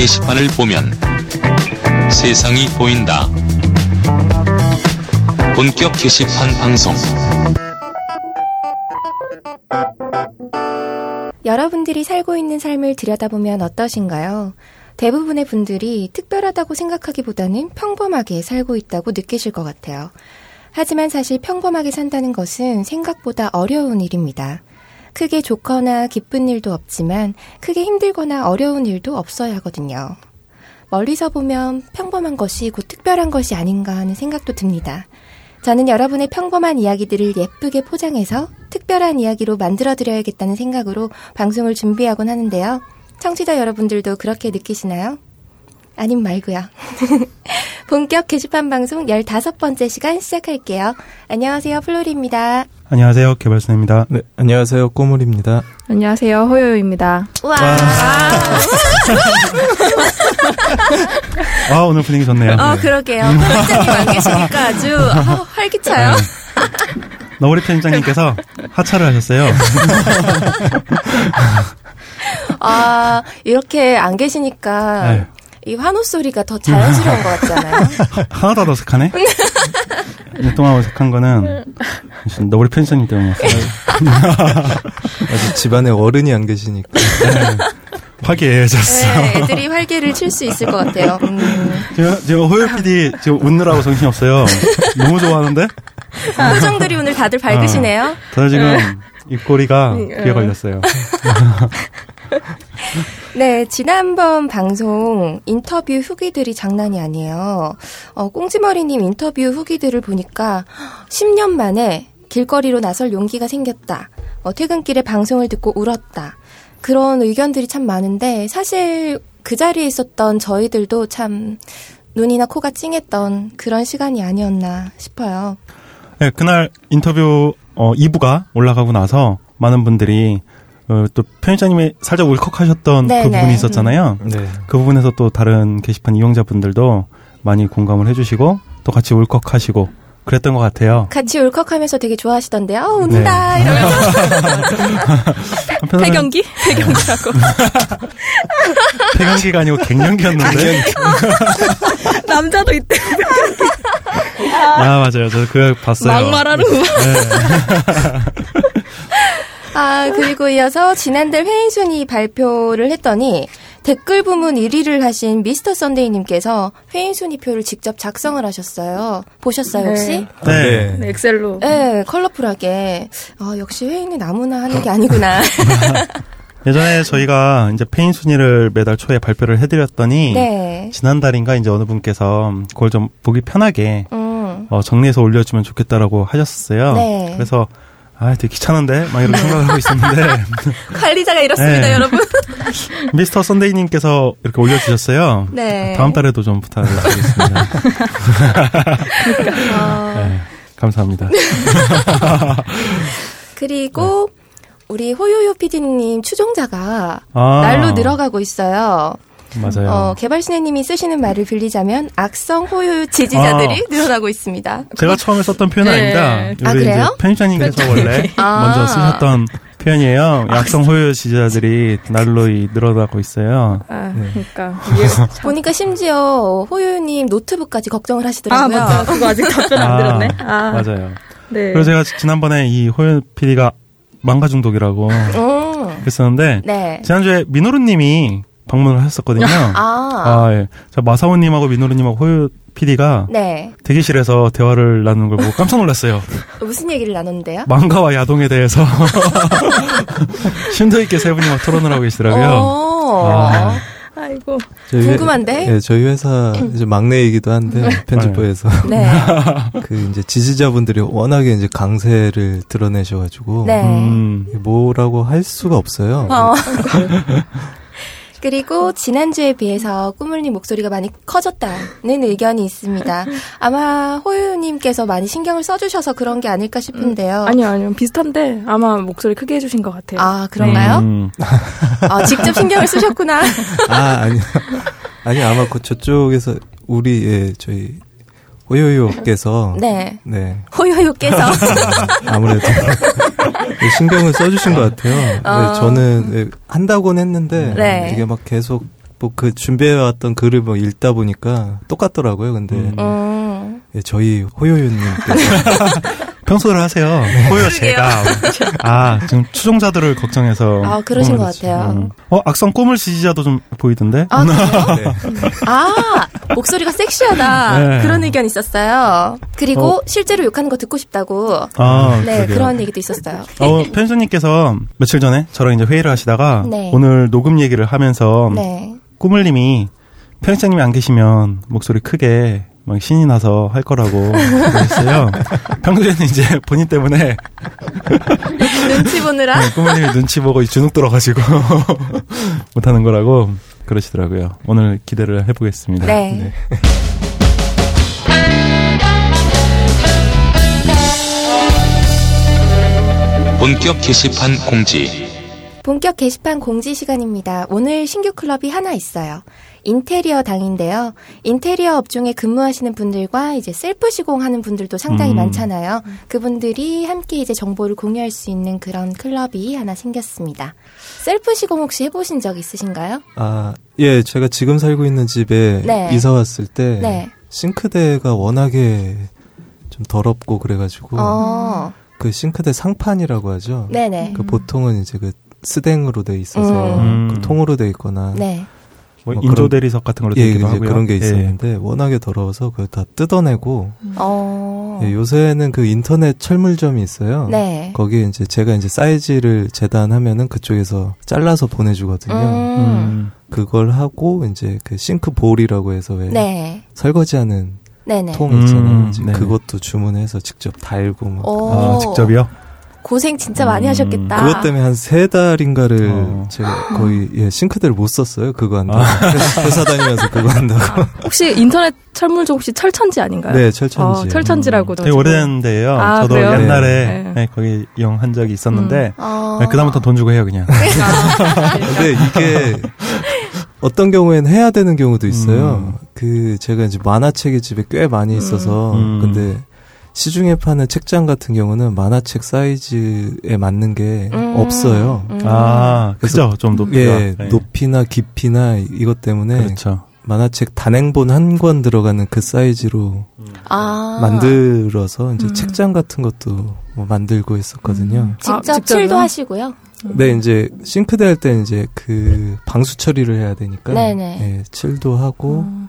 게시판을 보면 세상이 보인다. 본격 게시판 방송. 여러분들이 살고 있는 삶을 들여다보면 어떠신가요? 대부분의 분들이 특별하다고 생각하기보다는 평범하게 살고 있다고 느끼실 것 같아요. 하지만 사실 평범하게 산다는 것은 생각보다 어려운 일입니다. 크게 좋거나 기쁜 일도 없지만 크게 힘들거나 어려운 일도 없어야 하거든요. 멀리서 보면 평범한 것이 곧 특별한 것이 아닌가 하는 생각도 듭니다. 저는 여러분의 평범한 이야기들을 예쁘게 포장해서 특별한 이야기로 만들어드려야겠다는 생각으로 방송을 준비하곤 하는데요. 청취자 여러분들도 그렇게 느끼시나요? 아님 말고요. 본격 게시판 방송 15번째 시간 시작할게요. 안녕하세요. 플로리입니다. 안녕하세요. 개발사입니다. 네, 안녕하세요. 꼬물입니다. 안녕하세요. 호요입니다. 우와. 아, 오늘 분위기 좋네요. 어, 그러게요. 편집장님 안 계시니까 아주 어, 활기차요. 너부리 편집장님께서 하차를 하셨어요. 아, 이렇게 안 계시니까 네. 이 환호 소리가 더 자연스러운 것 같잖아요. 하나도 안 어색하네? 이 동안 어색한 거는 너구리 편집장님 때문이었어요. 아직 집안에 어른이 안 계시니까. 화기애애해졌어. 네, 애들이 활개를 칠 수 있을 것 같아요. 음, 지금, 지금 호요 PD 지금 웃느라고 정신 없어요. 너무 좋아하는데? 표정들이 오늘 다들 밝으시네요. 저는 지금 입꼬리가 귀에 걸렸어요. 네, 지난번 방송 인터뷰 후기들이 장난이 아니에요. 어, 꽁지머리님 인터뷰 후기들을 보니까 10년 만에 길거리로 나설 용기가 생겼다. 어, 퇴근길에 방송을 듣고 울었다. 그런 의견들이 참 많은데 사실 그 자리에 있었던 저희들도 참 눈이나 코가 찡했던 그런 시간이 아니었나 싶어요. 네, 그날 인터뷰 어, 2부가 올라가고 나서 많은 분들이 어, 또 편집장님이 살짝 울컥하셨던 네, 그 네. 부분이 있었잖아요. 네. 그 부분에서 또 다른 게시판 이용자분들도 많이 공감을 해주시고 또 같이 울컥하시고 그랬던 것 같아요. 같이 울컥하면서 되게 좋아하시던데요. 어, 웃는다 이러면서 한편으로는 폐경기? 폐경기라고. 폐경기가 아니고 갱년기였는데. 남자도 있대. 아 맞아요. 저 그거 봤어요. 막말하는구만. 아, 그리고 이어서 지난달 폐인 순위 발표를 했더니 댓글 부문 1위를 하신 미스터 썬데이님께서 폐인 순위표를 직접 작성을 하셨어요. 보셨어요, 혹시? 네. 네, 엑셀로. 네, 컬러풀하게. 아, 역시 폐인은 아무나 하는 게 아니구나. 예전에 저희가 이제 폐인 순위를 매달 초에 발표를 해드렸더니 네. 지난달인가 이제 어느 분께서 그걸 좀 보기 편하게 음. 어, 정리해서 올려주면 좋겠다라고 하셨어요. 네. 그래서 아, 되게 귀찮은데 막 이런 생각을 하고 있었는데 관리자가 이렇습니다, 네. 여러분. 미스터 선데이님께서 이렇게 올려주셨어요. 네. 다음 달에도 좀 부탁드리겠습니다. 어, 네, 감사합니다. 그리고 우리 호요요 PD님 추종자가 아, 날로 늘어가고 있어요. 맞아요. 어, 개발신혜님이 쓰시는 말을 빌리자면 악성 호요요 지지자들이 아. 늘어나고 있습니다. 제가 처음에 썼던 표현은 네. 아닙니다. 아, 우리 그래요? 이제 편집장님께서 원래 아. 먼저 쓰셨던 표현이에요. 약성 호요 지지자들이 날로 이 늘어나고 있어요. 아, 네. 그러니까. 보니까 심지어 호요님 노트북까지 걱정을 아, 하시더라고요. 맞다. 그거 아직 답변 안 들었네. 아, 맞아요. 네. 그래서 제가 지난번에 이 호요 PD가 망가 중독이라고 음, 그랬었는데 네. 지난주에 민호루님이 방문을 하셨거든요. 아, 아, 예. 자, 마사오님하고 민호루님하고 호요 PD가 네. 대기실에서 대화를 나누는 걸 보고 깜짝 놀랐어요. 무슨 얘기를 나눴는데요? 망가와 야동에 대해서 심도 있게 세 분이 막 토론을 하고 계시더라고요. 어, 아. 아이고. 저희 회- 궁금한데? 네, 저희 회사 이제 막내이기도 한데 편집부에서 네. 그 이제 지지자분들이 워낙에 이제 강세를 드러내셔가지고 네. 음, 뭐라고 할 수가 없어요. 어. 그리고 지난주에 비해서 꾸물님 목소리가 많이 커졌다는 의견이 있습니다. 아마 호유님께서 많이 신경을 써주셔서 그런 게 아닐까 싶은데요. 아니요, 아니요. 비슷한데 아마 목소리 크게 해주신 것 같아요. 아, 그런가요? 음, 아, 직접 신경을 쓰셨구나. 아 아니 아니 아마 그 저쪽에서 우리 예 저희 호요요께서 네. 네 호요요께서. 아무래도 신경을 써주신 것 같아요. 어. 네, 저는 네, 한다고는 했는데 네. 이게 막 계속 뭐 그 준비해왔던 글을 뭐 읽다 보니까 똑같더라고요. 근데 음. 음. 예, 저희 호요유님께서 평소를 하세요. 호요 제가. 아, 지금 추종자들을 걱정해서. 아, 그러신 것. 같아요. 음. 어, 악성 꿈을 지지자도 좀 보이던데? 아, 그래요? 네. 아, 목소리가 섹시하다. 네. 그런 의견 있었어요. 그리고 어. 실제로 욕하는 거 듣고 싶다고. 아, 네, 그러게요. 그런 얘기도 있었어요. 어, 편수님께서 며칠 전에 저랑 이제 회의를 하시다가 네. 오늘 녹음 얘기를 하면서 네. 꾸물님이 편집장님이 안 계시면 목소리 크게 막 신이 나서 할 거라고 그랬어요. 평소에는 이제 본인 때문에 눈치 보느라. 네, 꾸물님이 눈치 보고 주눅 들어가지고 못하는 거라고 그러시더라고요. 오늘 기대를 해보겠습니다. 네. 본격 게시판 공지. 본격 게시판 공지 시간입니다. 오늘 신규 클럽이 하나 있어요. 인테리어 당인데요. 인테리어 업종에 근무하시는 분들과 이제 셀프 시공하는 분들도 상당히 음. 많잖아요. 그분들이 함께 이제 정보를 공유할 수 있는 그런 클럽이 하나 생겼습니다. 셀프 시공 혹시 해보신 적 있으신가요? 아, 예, 제가 지금 살고 있는 집에 네. 이사 왔을 때 네. 싱크대가 워낙에 좀 더럽고 그래가지고 어, 그 싱크대 상판이라고 하죠. 네네. 그 보통은 이제 그 스댕으로 돼 있어서 음. 그 통으로 돼 있거나 네. 뭐 뭐 인조 그런- 대리석 같은 걸로 예, 되기도 이제 하고요. 그런 게 예. 있었는데 워낙에 더러워서 그걸 다 뜯어내고 어. 예, 요새는 그 인터넷 철물점이 있어요. 네. 거기에 이제 제가 이제 사이즈를 재단하면은 그쪽에서 잘라서 보내주거든요. 음. 음. 그걸 하고 이제 그 싱크 볼이라고 해서 왜 네. 설거지하는 네네. 통 있잖아요. 음, 네네. 그것도 주문해서 직접 달고 뭐 오. 아, 직접이요? 고생 진짜 많이 음. 하셨겠다. 그것 때문에 한 세 달인가를 어. 제가 거의 예, 싱크대를 못 썼어요. 그거 한다고 회사 다니면서 그거 한다고. 혹시 인터넷 철물점 혹시 철천지 아닌가요? 네, 철천지. 어, 철천지라고. 되게 오래된 데예요. 아, 저도 그래요? 옛날에 네. 네, 거기 이용한 적이 있었는데 어. 네, 그다음부터 돈 주고 해요 그냥. 근데 이게 어떤 경우에는 해야 되는 경우도 있어요. 음. 그 제가 이제 만화책이 집에 꽤 많이 있어서 음. 근데 시중에 파는 책장 같은 경우는 만화책 사이즈에 맞는 게 음. 없어요. 음. 아, 그죠? 좀 높이가. 예, 네. 높이나 깊이나 이것 때문에 그렇죠. 만화책 단행본 한 권 들어가는 그 사이즈로 아. 만들어서 이제 음. 책장 같은 것도 뭐 만들고 했었거든요. 직접 아? 칠도 하시고요. 네, 이제 싱크대 할 때 이제 그 방수 처리를 해야 되니까 네네. 예, 칠도 하고 음.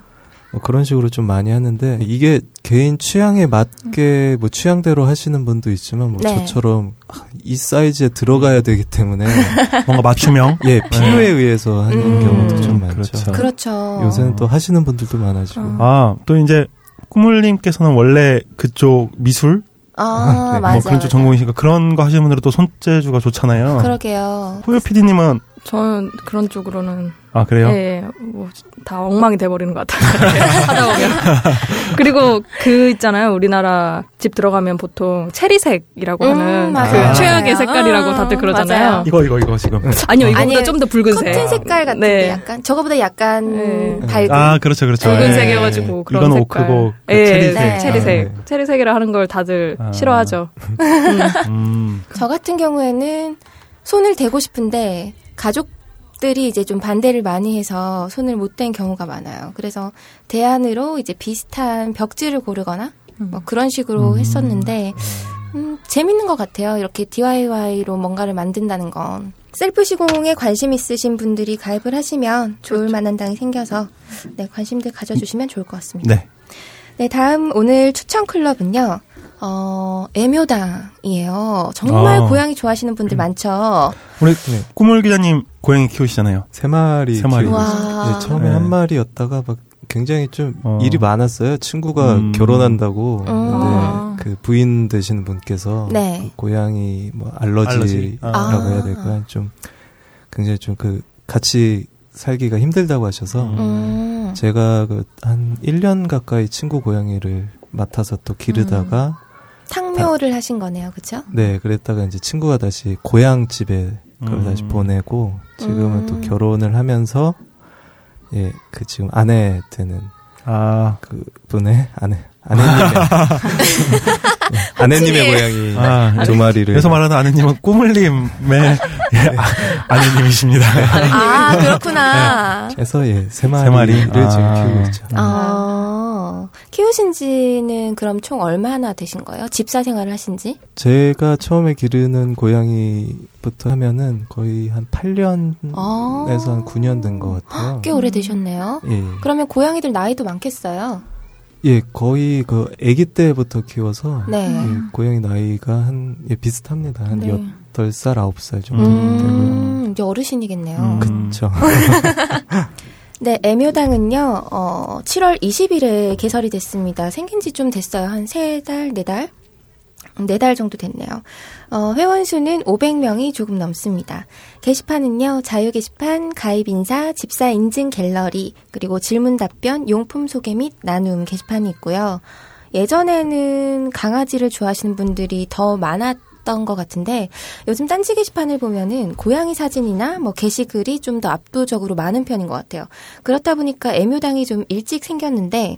뭐 그런 식으로 좀 많이 하는데 이게 개인 취향에 맞게 뭐 취향대로 하시는 분도 있지만 뭐 네. 저처럼 아, 이 사이즈에 들어가야 되기 때문에 뭔가 맞춤형. 예 필요에 의해서 하는 음. 경우도 좀 많죠. 그렇죠. 그렇죠. 요새는 또 하시는 분들도 많아지고 어. 아, 또 이제 꾸물님께서는 원래 그쪽 미술 아, 네, 맞아요. 뭐 그런 쪽 전공이시니까 그런 거 하시는 분들은 또 손재주가 좋잖아요. 그러게요. 호요 PD님은 저는 그런 쪽으로는 아 그래요? 예, 뭐다 엉망이 돼버리는 것 같아요. 하다 보면. 그리고 그 있잖아요. 우리나라 집 들어가면 보통 체리색이라고 음, 하는 맞아요. 그 최악의 맞아요. 색깔이라고 다들 그러잖아요. 맞아요. 이거 이거 이거 지금. 아니요, 이거보다. 좀 더 붉은색. 커튼 색깔 같은데 네. 약간 저거보다 약간 네. 밝은 아 그렇죠 그렇죠. 예. 붉은색이어가지고 그런 이건 색깔. 오크고 그 예, 체리색. 네. 체리색. 아, 체리색이라 하는 걸 다들 아. 싫어하죠. 음. 저 같은 경우에는 손을 대고 싶은데 가족들이 이제 좀 반대를 많이 해서 손을 못 댄 경우가 많아요. 그래서 대안으로 이제 비슷한 벽지를 고르거나 뭐 그런 식으로 음. 했었는데 음, 재밌는 것 같아요. 이렇게 DIY로 뭔가를 만든다는 건. 셀프 시공에 관심 있으신 분들이 가입을 하시면 좋을 만한 당이 생겨서 네, 관심들 가져주시면 좋을 것 같습니다. 네. 네, 다음 오늘 추천 클럽은요. 어, 애묘당이에요. 정말 아. 고양이 좋아하시는 분들 많죠. 우리 네. 꾸물 기자님 고양이 키우시잖아요. 세 마리 세 마리. 예, 처음에 네. 한 마리였다가 막 굉장히 좀 어. 일이 많았어요. 친구가 음. 결혼한다고. 음. 근데 그 부인 되시는 분께서 네. 그 고양이 뭐 알러지라고 알러지. 아. 해야 될까요? 좀 굉장히 좀 그 같이 살기가 힘들다고 하셔서 음. 음. 제가 그 한 1년 가까이 친구 고양이를 맡아서 또 기르다가 상묘를 하신 거네요, 그쵸? 네, 그랬다가 이제 친구가 다시 고향 집에 그걸 음. 다시 보내고 지금은 음. 또 결혼을 하면서 예, 그 지금 아내 되는 아, 그 분의 아내 아내님의 네, 아내님의 고양이 아, 두 마리를 그래서 말하는 아내님은 꾸물님의 예, 아, 아내님이십니다. 아, 그렇구나. 그래서 예, 세세 마리? 마리를 지금 아. 키우고 있죠. 아, 키우신 지는 그럼 총 얼마나 되신 거예요? 집사 생활을 하신 지? 제가 처음에 기르는 고양이부터 하면은 거의 한 8년에서 아. 한 9년 된 것 같아요. 꽤 오래 되셨네요. 예. 그러면 고양이들 나이도 많겠어요? 예, 거의 그 아기 때부터 키워서 네. 예, 고양이 나이가 한 예, 비슷합니다. 한 네. 8살, 9살 정도 되고요. 음, 이제 어르신이겠네요. 음. 그렇죠. 네, 애묘당은요, 어, 7월 20일에 개설이 됐습니다. 생긴 지 좀 됐어요. 한세 달, 네 달? 네 달 정도 됐네요. 어, 회원 수는 500명이 조금 넘습니다. 게시판은요, 자유 게시판, 가입 인사, 집사 인증 갤러리, 그리고 질문 답변, 용품 소개 및 나눔 게시판이 있고요. 예전에는 강아지를 좋아하시는 분들이 더 많았던 것 같은데 요즘 딴지 게시판을 보면은 고양이 사진이나 뭐 게시글이 좀 더 압도적으로 많은 편인 것 같아요. 그렇다 보니까 애묘당이 좀 일찍 생겼는데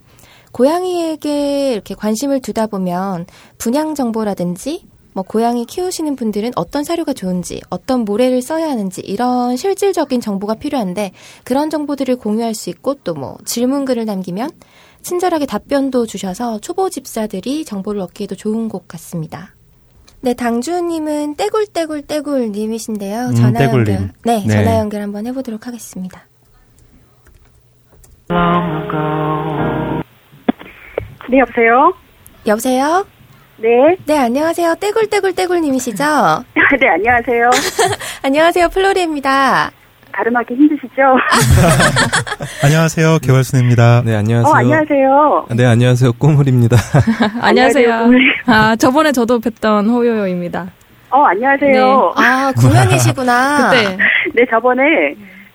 고양이에게 이렇게 관심을 두다 보면 분양 정보라든지 뭐 고양이 키우시는 분들은 어떤 사료가 좋은지, 어떤 모래를 써야 하는지 이런 실질적인 정보가 필요한데 그런 정보들을 공유할 수 있고 또 뭐 질문글을 남기면 친절하게 답변도 주셔서 초보 집사들이 정보를 얻기에도 좋은 곳 같습니다. 네, 당주님은 떼굴떼굴 떼굴님이신데요. 음, 전화 떼굴님. 연결. 네, 네. 전화 연결 한번 해보도록 하겠습니다. 네, 여보세요? 여보세요? 네. 네, 안녕하세요. 떼굴떼굴떼굴님이시죠? 네, 안녕하세요. 안녕하세요. 플로리입니다. 발음하기 힘드시죠? 안녕하세요. 개월순입니다. 네, 안녕하세요. 어, 안녕하세요. 네, 안녕하세요. 꼬물입니다. 안녕하세요. 아, 저번에 저도 뵀던 호요요입니다. 어, 안녕하세요. 아, 구면이시구나. 그때 네, 저번에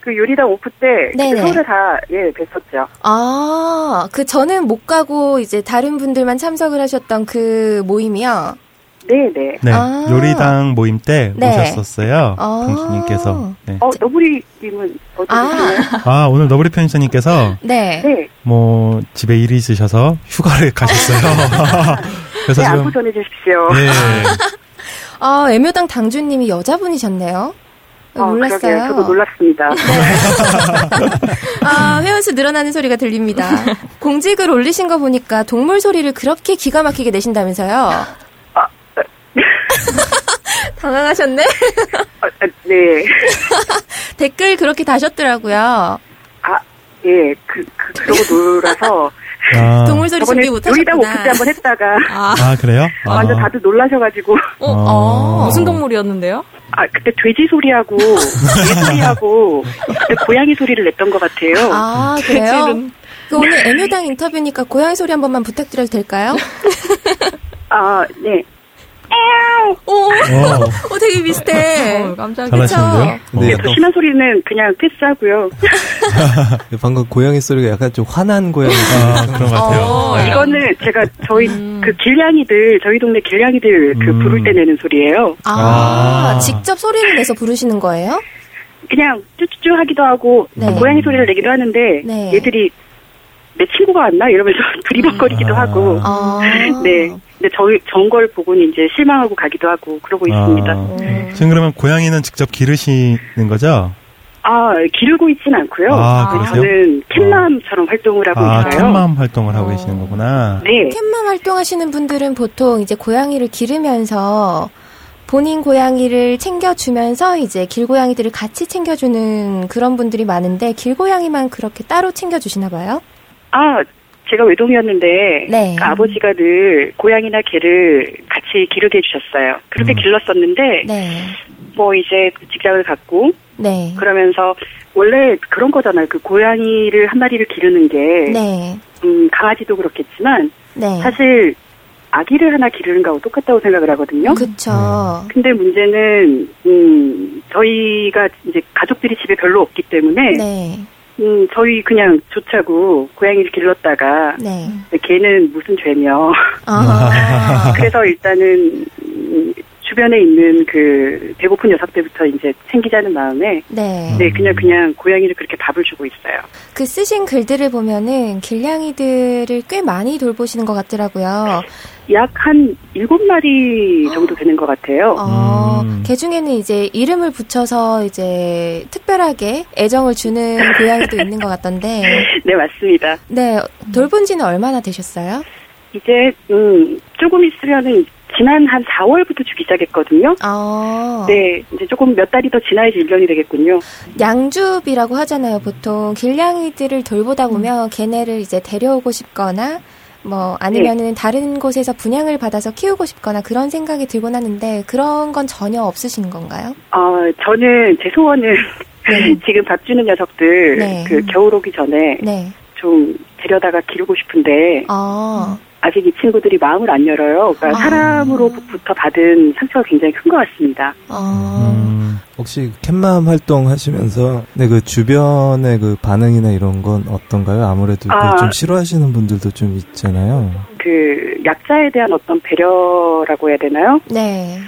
그 요리당 오프 때. 서울에 다, 예, 뵀었죠. 아, 그 저는 못 가고 이제 다른 분들만 참석을 하셨던 그 모임이요. 네네. 네, 아. 요리당 모임 때 네. 오셨었어요. 아. 당신님께서. 네. 어, 너구리님은 어디 아. 계시나요? 아, 오늘 너브리 편집자님께서 네. 네. 뭐 집에 일이 있으셔서 휴가를 가셨어요. 그래서 네, 지금 안부 전해주십시오. 네. 아, 애묘당 당주님이 여자분이셨네요. 어, 몰랐어요. 그러게요. 저도 놀랐습니다. 아, 회원수 늘어나는 소리가 들립니다. 공직을 올리신 거 보니까 동물 소리를 그렇게 기가 막히게 내신다면서요? 당황하셨네? 어, 아, 네. 댓글 그렇게 다셨더라고요. 아, 예, 그, 그, 그러고 놀아서. 아, 동물 소리 준비 요리당 오프 때 못하셨구나. 한번 했다가. 아, 아, 그래요? 아. 완전 다들 놀라셔가지고. 어, 어. 무슨 동물이었는데요? 아, 그때 돼지 소리하고, 개 소리하고, 그때 고양이 소리를 냈던 것 같아요. 아, 그래요? 그 오늘 애묘당 인터뷰니까 고양이 소리 한 번만 부탁드려도 될까요? 아, 네. 오, 어, 오, 되게 비슷해. 어, 깜짝이야. 잘하시는데요? 근데 네, 약간 더 심한 소리는 그냥 패스하고요. 방금 고양이 소리가 약간 좀 화난 고양이 아, 그런 것 같아요. 어, 네. 이거는 제가 저희 그 길냥이들, 저희 동네 길냥이들 그 음. 부를 때 내는 소리예요. 아, 아. 직접 소리를 내서 부르시는 거예요? 그냥 쭈쭈쭈 하기도 하고, 네. 고양이 소리를 내기도 하는데, 네. 얘들이 내 친구가 왔나? 이러면서 두리번거리기도 아. 하고, 아. 네. 근데 저희, 전걸 보고는 이제 실망하고 가기도 하고, 그러고 있습니다. 아, 음. 지금 그러면 고양이는 직접 기르시는 거죠? 아, 기르고 있진 않고요. 아, 아, 그러세요? 저는 캣맘처럼 활동을 하고 아, 있어요. 캣맘 활동을 하고 어. 계시는 거구나. 네. 캣맘 활동하시는 분들은 보통 이제 고양이를 기르면서 본인 고양이를 챙겨주면서 이제 길고양이들을 같이 챙겨주는 그런 분들이 많은데 길고양이만 그렇게 따로 챙겨주시나 봐요? 아, 제가 외동이었는데 네. 그 아버지가 늘 고양이나 개를 같이 기르게 해주셨어요. 그렇게 음. 길렀었는데 네. 뭐 이제 직장을 갖고 네. 그러면서 원래 그런 거잖아요. 그 고양이를 한 마리를 기르는 게 네. 음, 강아지도 그렇겠지만 네. 사실 아기를 하나 기르는 거하고 똑같다고 생각을 하거든요. 그쵸. 근데 문제는 음, 저희가 이제 가족들이 집에 별로 없기 때문에 네. 음, 저희 그냥 좋자고 고양이를 길렀다가 네. 걔는 무슨 죄며 아. 그래서 일단은 음, 주변에 있는 그 배고픈 녀석들부터 이제 챙기자는 마음에 네. 네 그냥 그냥 고양이를 그렇게 밥을 주고 있어요. 그 쓰신 글들을 보면은 길냥이들을 꽤 많이 돌보시는 것 같더라고요. 약 한 일곱 마리 정도 되는 것 같아요. 어, 음. 개 중에는 이제 이름을 붙여서 이제 특별하게 애정을 주는 고양이도 있는 것 같던데, 네 맞습니다. 네, 돌본 지는 얼마나 되셨어요? 이제 음 조금 있으면은 지난 한 4월부터 주기 시작했거든요. 어, 네, 이제 조금 몇 달이 더 지나야지 1년이 되겠군요. 양줍이라고 하잖아요. 보통 길냥이들을 돌보다 보면 걔네를 이제 데려오고 싶거나, 뭐, 아니면은 다른 곳에서 분양을 받아서 키우고 싶거나 그런 생각이 들곤 하는데, 그런 건 전혀 없으신 건가요? 어, 저는 제 소원은 네. 지금 밥 주는 녀석들 네. 그 겨울 오기 전에 네. 좀 데려다가 기르고 싶은데 어, 아직 이 친구들이 마음을 안 열어요. 그러니까 아. 사람으로부터 받은 상처가 굉장히 큰 것 같습니다. 어, 음, 혹시 캣맘 활동 하시면서 네, 그 주변의 그 반응이나 이런 건 어떤가요? 아무래도 그 아. 좀 싫어하시는 분들도 좀 있잖아요. 그 약자에 대한 어떤 배려라고 해야 되나요? 네.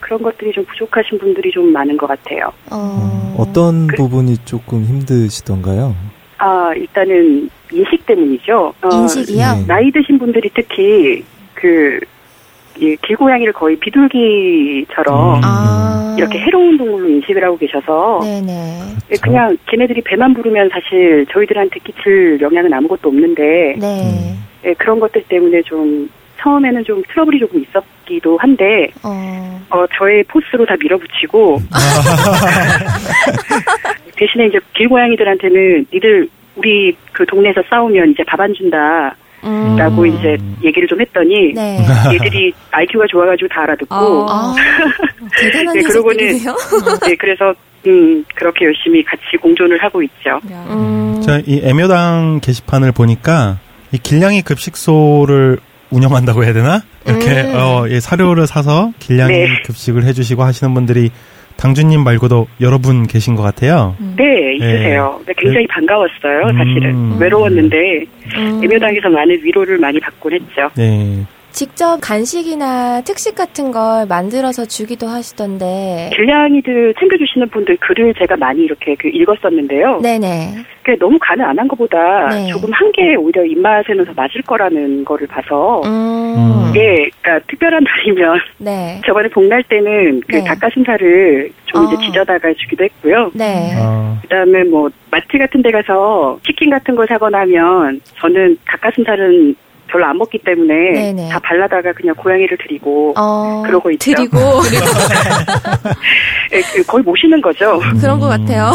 그런 것들이 좀 부족하신 분들이 좀 많은 것 같아요. 어, 어떤 그- 부분이 조금 힘드시던가요? 아 일단은 인식 때문이죠. 어, 인식이요? 네. 나이 드신 분들이 특히 그이 길고양이를 거의 비둘기처럼 음. 아. 이렇게 해로운 동물로 인식을 하고 계셔서 네네. 예, 그냥 걔네들이 배만 부르면 사실 저희들한테 끼칠 영향은 아무것도 없는데 네. 예, 그런 것들 때문에 좀 처음에는 좀 트러블이 조금 있었기도 한데 어, 어, 저의 포스로 다 밀어붙이고 대신에 이제 길고양이들한테는 니들 우리 그 동네에서 싸우면 이제 밥 안 준다 음. 라고 이제 얘기를 좀 했더니 네. 얘들이 IQ가 좋아가지고 다 알아듣고 아, 대단한 네, 그러고는- 녀석들이네요. 네, 그래서 음, 그렇게 열심히 같이 공존을 하고 있죠. 야. 음. 제가 이 애묘당 게시판을 보니까 이 길냥이 급식소를 운영한다고 해야 되나? 이렇게 음. 어, 이 사료를 사서 길냥이 네. 급식을 해주시고 하시는 분들이 당주님 말고도 여러 분 계신 것 같아요. 네, 있으세요. 네, 굉장히 반가웠어요, 음. 사실은. 외로웠는데, 음. 애묘당에서 많은 위로를 많이 받곤 했죠. 네. 직접 간식이나 특식 같은 걸 만들어서 주기도 하시던데. 길냥이들 챙겨주시는 분들 글을 제가 많이 이렇게 그 읽었었는데요. 네네. 그게 너무 간을 안 한 것보다 네. 조금 한 게 오히려 입맛에는 더 맞을 거라는 거를 봐서, 음. 예, 그러니까 특별한 날이면 네. 저번에 복날 때는 그 네. 닭가슴살을 좀 이제 아. 지져다가 주기도 했고요. 네. 어, 그다음에 뭐 마트 같은 데 가서 치킨 같은 거 사거나 하면 저는 닭가슴살은 별로 안 먹기 때문에 네네. 다 발라다가 그냥 고양이를 드리고 어, 그러고 있죠. 드리고 예, 그 거의 모시는 거죠. 그런 것 같아요.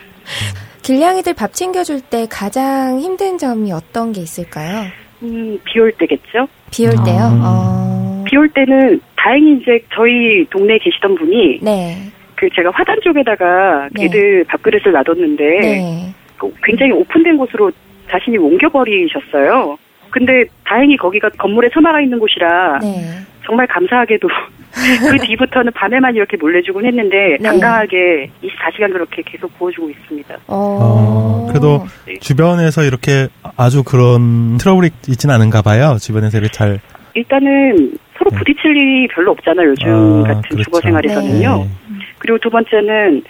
길냥이들 밥 챙겨줄 때 가장 힘든 점이 어떤 게 있을까요? 음, 비올 때겠죠. 비올 때요? 음. 어. 비올 때는 다행히 이제 저희 동네에 계시던 분이 네. 그 제가 화단 쪽에다가 네. 걔들 밥그릇을 놔뒀는데 네. 그 굉장히 오픈된 곳으로 자신이 옮겨버리셨어요. 근데 다행히 거기가 건물에 서마가 있는 곳이라 네. 정말 감사하게도 그 뒤부터는 밤에만 이렇게 몰래주곤 했는데 네. 당당하게 24시간 그렇게 계속 구워주고 있습니다. 어. 어, 그래도 주변에서 이렇게 아주 그런 트러블이 있진 않은가 봐요. 주변에서 이렇게 잘. 일단은 서로 부딪힐 일이 별로 없잖아요. 요즘 아, 같은 그렇죠. 주거 생활에서는요. 네. 그리고 두 번째는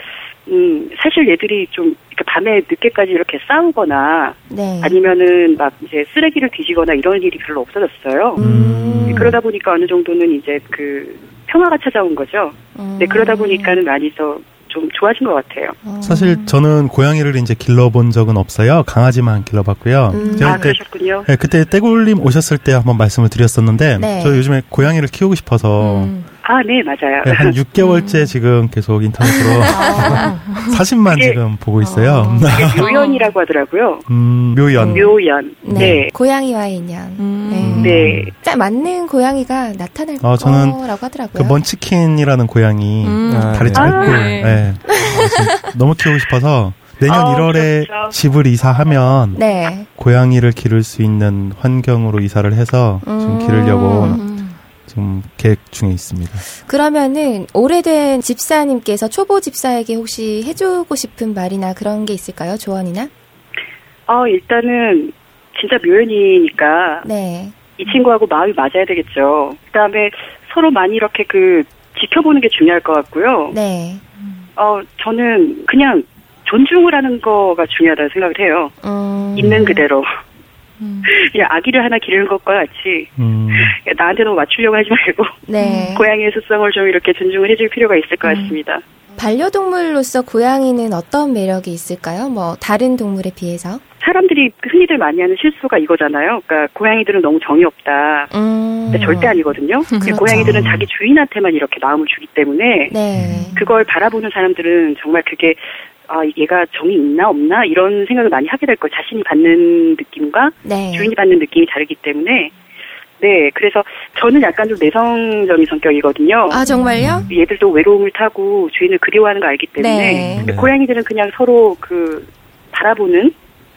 음, 사실 얘들이 좀 이렇게 밤에 늦게까지 이렇게 싸우거나 네. 아니면은 막 이제 쓰레기를 뒤지거나 이런 일이 별로 없어졌어요. 음. 그러다 보니까 어느 정도는 이제 그 평화가 찾아온 거죠. 음. 네, 그러다 보니까는 많이 더좀 좋아진 것 같아요. 어. 사실 저는 고양이를 이제 길러본 적은 없어요. 강아지만 길러봤고요. 음. 제가 아, 그때, 그러셨군요. 네, 그때 떼굴님 오셨을 때 한번 말씀을 드렸었는데, 네. 저 요즘에 고양이를 키우고 싶어서 음. 아, 네, 맞아요. 네, 한 6개월째 지금 계속 인터넷으로 사진만 이게- 지금 보고 있어요. 어. 이게 묘연이라고 하더라고요. 음, 묘연. 묘연. 네. 네. 고양이와의 인연. 음. 네. 딱 맞는 고양이가 나타날 어, 저는 거라고 하더라고요. 그 먼치킨이라는 고양이 음. 아, 다리 네. 짧고 아, 네. 네. 어, 너무 키우고 싶어서 내년 아, 1월에 그렇죠. 집을 이사하면 네. 고양이를 기를 수 있는 환경으로 이사를 해서 좀 기르려고 음. 지금 계획 중에 있습니다. 그러면은 오래된 집사님께서 초보 집사에게 혹시 해주고 싶은 말이나 그런 게 있을까요? 조언이나? 어, 일단은 진짜 묘연이니까 네. 이 친구하고 마음이 맞아야 되겠죠. 그다음에 서로 많이 이렇게 그 지켜보는 게 중요할 것 같고요. 네. 어, 저는 그냥 존중을 하는 거가 중요하다고 생각을 해요. 음. 있는 그대로. 음. 아기를 하나 기르는 것과 같이 음. 나한테 너무 맞추려고 하지 말고 네. 고양이의 습성을 좀 이렇게 존중을 해줄 필요가 있을 것 같습니다. 반려동물로서 고양이는 어떤 매력이 있을까요? 뭐 다른 동물에 비해서? 사람들이 흔히들 많이 하는 실수가 이거잖아요. 그러니까 고양이들은 너무 정이 없다. 음. 근데 절대 아니거든요. 그 그렇죠. 고양이들은 자기 주인한테만 이렇게 마음을 주기 때문에 네. 그걸 바라보는 사람들은 정말 그게 아 얘가 정이 있나 없나 이런 생각을 많이 하게 될 거예요. 자신이 받는 느낌과 네. 주인이 받는 느낌이 다르기 때문에 네 그래서 저는 약간 좀 내성적인 성격이거든요. 아 정말요? 얘들도 외로움을 타고 주인을 그리워하는 거 알기 때문에 네. 근데 네. 고양이들은 그냥 서로 그 바라보는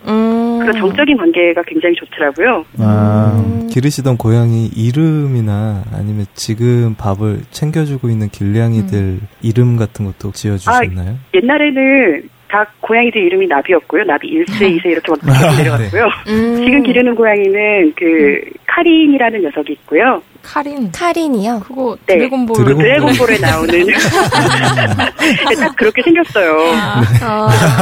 음. 그런 정적인 관계가 굉장히 좋더라고요. 아. 음. 기르시던 고양이 이름이나 아니면 지금 밥을 챙겨주고 있는 길냥이들 이름 같은 것도 지어주셨나요? 옛날에는 다 고양이들 이름이 나비였고요. 나비 1세, 2세 이렇게 막 계속 내려갔고요. 음. 지금 기르는 고양이는 그 카린이라는 녀석이 있고요. 카린. 카린이요. 그거 네. 드래곤볼. 드래곤볼. 드래곤볼에 나오는 딱 그렇게 생겼어요. 아.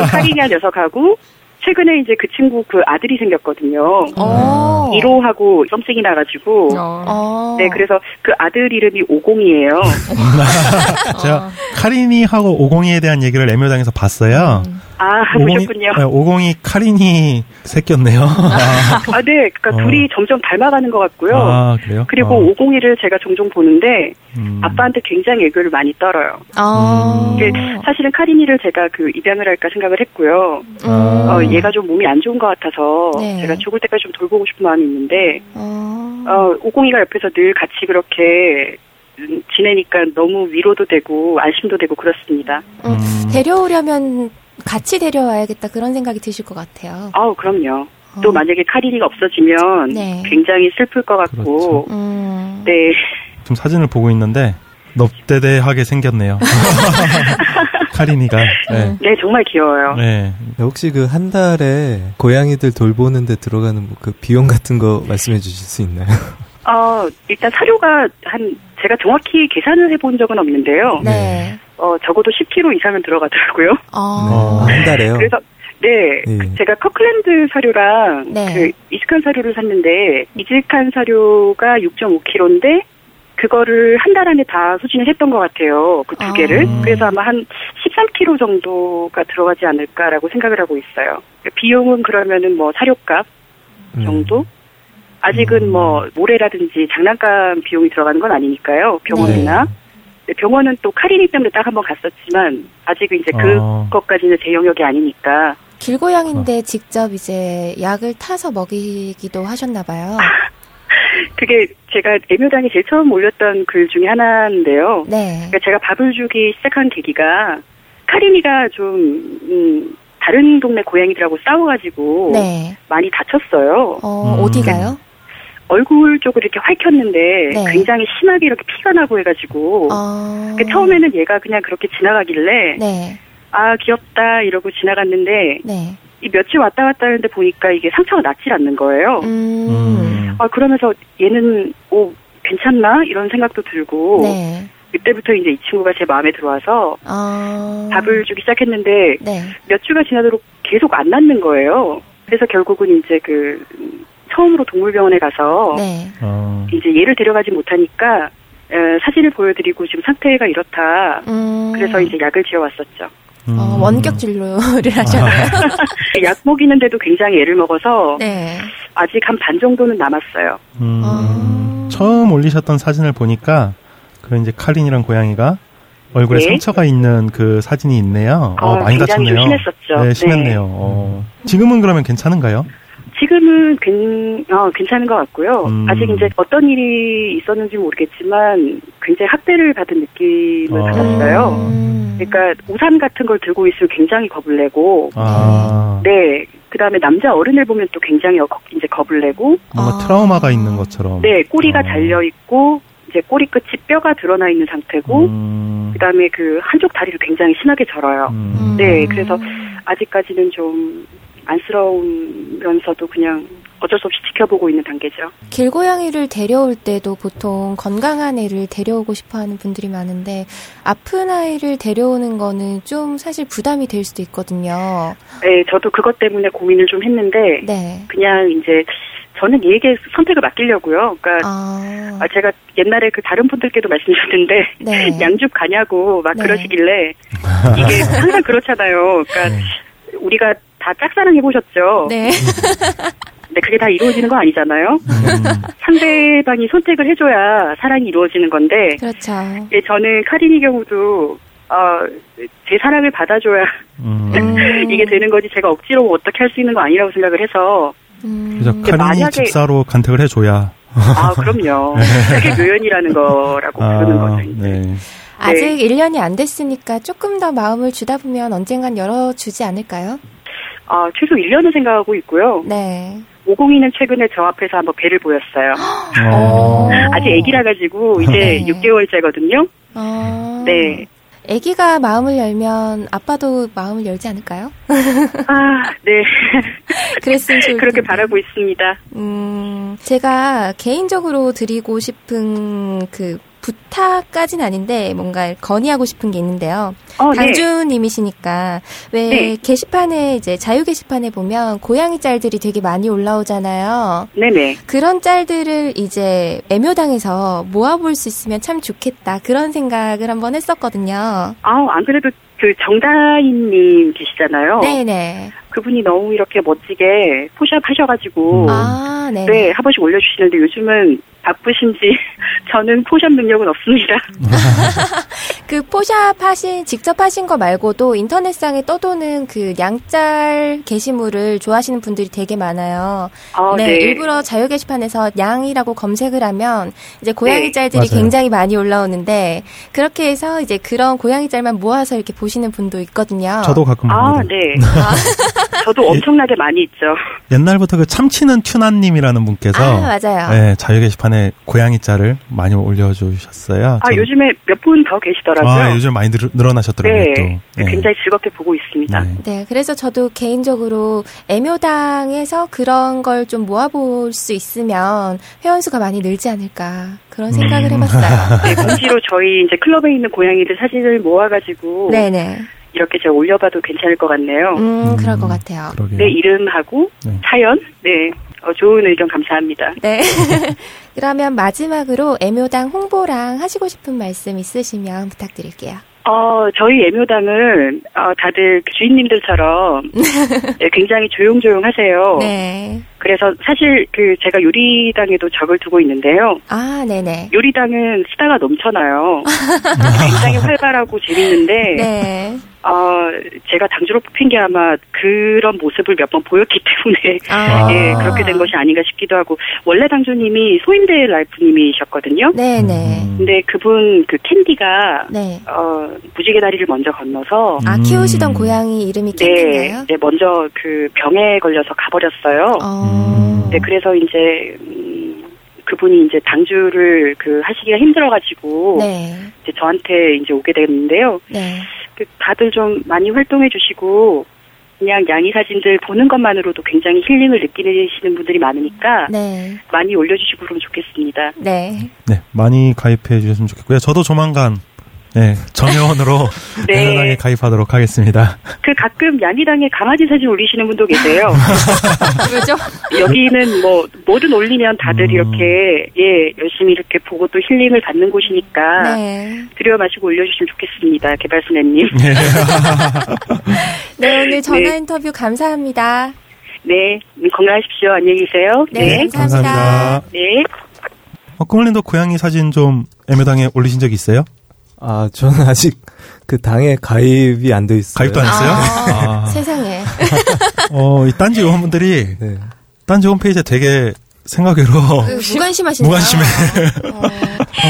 그 카린이라는 녀석하고 최근에 이제 그 친구 그 아들이 생겼거든요. 어. 1호하고 썸씽이 나가지고 어. 어. 네 그래서 그 아들 이름이 오공이에요. 제가 카린이하고 오공이에 대한 얘기를 애묘당에서 봤어요. 아 오공이, 보셨군요. 네, 오공이 카린이 새꼈네요. 아, 아, 네. 그러니까 어. 둘이 점점 닮아가는 것 같고요. 아, 그래요? 그리고 어. 오공이를 제가 종종 보는데 음. 아빠한테 굉장히 애교를 많이 떨어요. 어. 이게 사실은 카린이를 제가 그 입양을 할까 생각을 했고요. 음. 어, 얘가 좀 몸이 안 좋은 것 같아서 네. 제가 죽을 때까지 좀 돌보고 싶은 마음이 있는데 어. 어, 오공이가 옆에서 늘 같이 그렇게 음, 지내니까 너무 위로도 되고 안심도 되고 그렇습니다. 음. 음. 데려오려면 같이 데려와야겠다 그런 생각이 드실 것 같아요. 아우 그럼요. 또 어. 만약에 카린이가 없어지면 네. 굉장히 슬플 것 같고 음. 네. 지금 사진을 보고 있는데 넙대대하게 생겼네요. 카린이가. 네. 네 정말 귀여워요. 네. 혹시 그 한 달에 고양이들 돌보는데 들어가는 뭐그 비용 같은 거 말씀해 주실 수 있나요? 어, 일단 사료가 한, 제가 정확히 계산을 해본 적은 없는데요. 네. 어, 적어도 10kg 이상은 들어가더라고요. 어. 한 달에요? 그래서, 네. 예. 제가 커클랜드 사료랑 네. 그 이직한 사료를 샀는데, 이직한 사료가 6.5kg인데, 그거를 한 달 안에 다 소진을 했던 것 같아요. 그두 아. 개를. 그래서 아마 한 13kg 정도가 들어가지 않을까라고 생각을 하고 있어요. 비용은 그러면은 뭐 사료값 음. 정도? 아직은 뭐 모래라든지 장난감 비용이 들어가는 건 아니니까요. 병원이나 네, 병원은 또 카리니 때문에 딱 한 번 갔었지만 아직은 이제 어. 그것까지는 제 영역이 아니니까 길고양인데 직접 이제 약을 타서 먹이기도 하셨나 봐요. 그게 제가 애묘당에 제일 처음 올렸던 글 중에 하나인데요. 네. 그러니까 제가 밥을 주기 시작한 계기가 카리니가 좀 음, 다른 동네 고양이들하고 싸워가지고 네. 많이 다쳤어요. 어, 음. 어디가요? 얼굴 쪽을 이렇게 핥혔는데 네. 굉장히 심하게 이렇게 피가 나고 해가지고 어. 그 처음에는 얘가 그냥 그렇게 지나가길래 네. 아 귀엽다 이러고 지나갔는데 네. 이 며칠 왔다 갔다 하는데 보니까 이게 상처가 낫질 않는 거예요. 음. 음. 아 그러면서 얘는 오 괜찮나 이런 생각도 들고 네. 그때부터 이제 이 친구가 제 마음에 들어와서 어. 밥을 주기 시작했는데 네. 몇 주가 지나도록 계속 안 낫는 거예요. 그래서 결국은 이제 그 음, 처음으로 동물병원에 가서 네. 어. 이제 얘를 데려가지 못하니까 에, 사진을 보여드리고 지금 상태가 이렇다. 음. 그래서 이제 약을 지어왔었죠. 음. 어, 원격 진료를 하셨나요? 약 먹이는데도 굉장히 애를 먹어서 네. 아직 한 반 정도는 남았어요. 음. 어. 처음 올리셨던 사진을 보니까 그 이제 카린이란 고양이가 얼굴에 네. 상처가 있는 그 사진이 있네요. 어, 어, 많이 굉장히 좀 다쳤네요. 심했었죠. 네, 심했네요. 네. 어. 지금은 그러면 괜찮은가요? 지금은 괜, 어, 괜찮은 것 같고요. 음. 아직 이제 어떤 일이 있었는지 모르겠지만 굉장히 학대를 받은 느낌을 어. 받았어요. 음. 그러니까 우산 같은 걸 들고 있으면 굉장히 겁을 내고, 아, 네. 그 다음에 남자 어른을 보면 또 굉장히 어- 이제 겁을 내고, 뭔가 아. 트라우마가 있는 것처럼. 네, 꼬리가 어. 잘려 있고, 이제 꼬리 끝이 뼈가 드러나 있는 상태고, 음. 그 다음에 그 한쪽 다리를 굉장히 심하게 절어요. 음. 네, 그래서 아직까지는 좀 안쓰러우면서도 그냥 어쩔 수 없이 지켜보고 있는 단계죠. 길고양이를 데려올 때도 보통 건강한 애를 데려오고 싶어 하는 분들이 많은데 아픈 아이를 데려오는 거는 좀 사실 부담이 될 수도 있거든요. 네, 저도 그것 때문에 고민을 좀 했는데 네. 그냥 이제 저는 얘에게 선택을 맡기려고요. 그러니까 아, 아, 제가 옛날에 그 다른 분들께도 말씀드렸는데 네. 양육 가냐고 막 네. 그러시길래 이게 항상 그렇잖아요. 그러니까 우리가 다 짝사랑 해보셨죠. 네. 근데 그게 다 이루어지는 거 아니잖아요. 음. 상대방이 선택을 해줘야 사랑이 이루어지는 건데 그렇죠. 예, 저는 카린이 경우도 어, 제 사랑을 받아줘야 음. 음. 이게 되는 거지 제가 억지로 어떻게 할 수 있는 거 아니라고 생각을 해서 음. 그래서 카린이 만약에- 집사로 간택을 해줘야. 아 그럼요 그게 묘연이라는 거라고 부르는 아, 거죠. 이제. 네. 아직 1년이 안 됐으니까 조금 더 마음을 주다 보면 언젠간 열어주지 않을까요? 아, 최소 1년은 생각하고 있고요. 네. 502는 최근에 저 앞에서 한번 배를 보였어요. 어. 아직 애기라 가지고 이제 네. 6개월째거든요. 어. 네. 아기가 마음을 열면 아빠도 마음을 열지 않을까요? 아, 네. 그랬으면 좋을 그렇게 텐데. 바라고 있습니다. 음, 제가 개인적으로 드리고 싶은 그 부탁까진 아닌데 뭔가 건의하고 싶은 게 있는데요. 어, 네. 당주님이시니까 왜 네. 게시판에 이제 자유 게시판에 보면 고양이 짤들이 되게 많이 올라오잖아요. 네네. 그런 짤들을 이제 애묘당에서 모아볼 수 있으면 참 좋겠다 그런 생각을 한번 했었거든요. 아, 안 그래도 그 정다인님 계시잖아요. 네네. 그분이 너무 이렇게 멋지게 포샵 하셔가지고. 아, 네. 네, 한 번씩 올려주시는데 요즘은 바쁘신지 저는 포샵 능력은 없습니다. 그 포샵 하신 직접 하신 거 말고도 인터넷상에 떠도는 그 양짤 게시물을 좋아하시는 분들이 되게 많아요. 아, 네, 네. 일부러 자유 게시판에서 양이라고 검색을 하면 이제 고양이 네. 짤들이 맞아요. 굉장히 많이 올라오는데 그렇게 해서 이제 그런 고양이 짤만 모아서 이렇게 보시는 분도 있거든요. 저도 가끔 아, 봅니다. 네. 저도 엄청나게 많이 있죠. 옛날부터 그 참치는 튜나님이라는 분께서 아, 맞아요. 네, 자유 게시판 에 고양이 짤을 많이 올려주셨어요. 아, 저는- 요즘에 몇 분 더 계시더라고요. 아, 요즘 많이 늘, 늘어나셨더라고요. 네, 또. 네. 굉장히 즐겁게 보고 있습니다. 네. 네, 그래서 저도 개인적으로 애묘당에서 그런 걸 좀 모아볼 수 있으면 회원수가 많이 늘지 않을까 그런 생각을 음. 해봤어요. 네, 공지로 저희 이제 클럽에 있는 고양이들 사진을 모아가지고 네네. 이렇게 제가 올려봐도 괜찮을 것 같네요. 음, 그럴 것 음. 같아요. 그러게요. 내 이름하고 네. 사연, 네, 어, 좋은 의견 감사합니다. 네. 그러면 마지막으로 애묘당 홍보랑 하시고 싶은 말씀 있으시면 부탁드릴게요. 어, 저희 애묘당은 어, 다들 그 주인님들처럼 네, 굉장히 조용조용 하세요. 네. 그래서 사실 그 제가 요리당에도 적을 두고 있는데요. 아, 네네. 요리당은 수다가 넘쳐나요. 굉장히 활발하고 재밌는데 네. 어, 제가 당주로 뽑힌 게 아마 그런 모습을 몇 번 보였기 때문에 아. 예, 그렇게 된 것이 아닌가 싶기도 하고 원래 당주님이 소임대 라이프님이셨거든요. 네네. 음. 근데 그분 그 캔디가 네. 어, 무지개 다리를 먼저 건너서 아, 음. 키우시던 고양이 이름이 네, 캔디인가요? 네, 먼저 그 병에 걸려서 가버렸어요. 어. 네, 그래서 이제 음, 그분이 이제 당주를 그 하시기가 힘들어가지고 네. 이제 저한테 이제 오게 됐는데요. 네. 그 다들 좀 많이 활동해 주시고 그냥 양이 사진들 보는 것만으로도 굉장히 힐링을 느끼시는 분들이 많으니까 네. 많이 올려주시고 그러면 좋겠습니다. 네. 네, 많이 가입해 주셨으면 좋겠고요. 저도 조만간 네, 정회원으로 네. 애매당에 가입하도록 하겠습니다. 그 가끔 양이당에 강아지 사진 올리시는 분도 계세요. 왜죠? 여기는 뭐 뭐든 올리면 다들 음. 이렇게 예 열심히 이렇게 보고 또 힐링을 받는 곳이니까 네. 들여 마시고 올려주시면 좋겠습니다. 개발소녀님. 네, 오늘 전화 네. 인터뷰 감사합니다. 네 건강하십시오. 안녕히 계세요. 네, 감사합니다. 네. 어, 꾸물님도 고양이 사진 좀 애매당에 올리신 적 있어요? 아, 저는 아직 그 당에 가입이 안 돼 있어요. 가입도 안 했어요? 아, 아. 세상에. 어, 이 딴지 요원분들이 네. 딴지 홈페이지에 되게 생각외로 그 무관심하시네요. 무관심해. 어,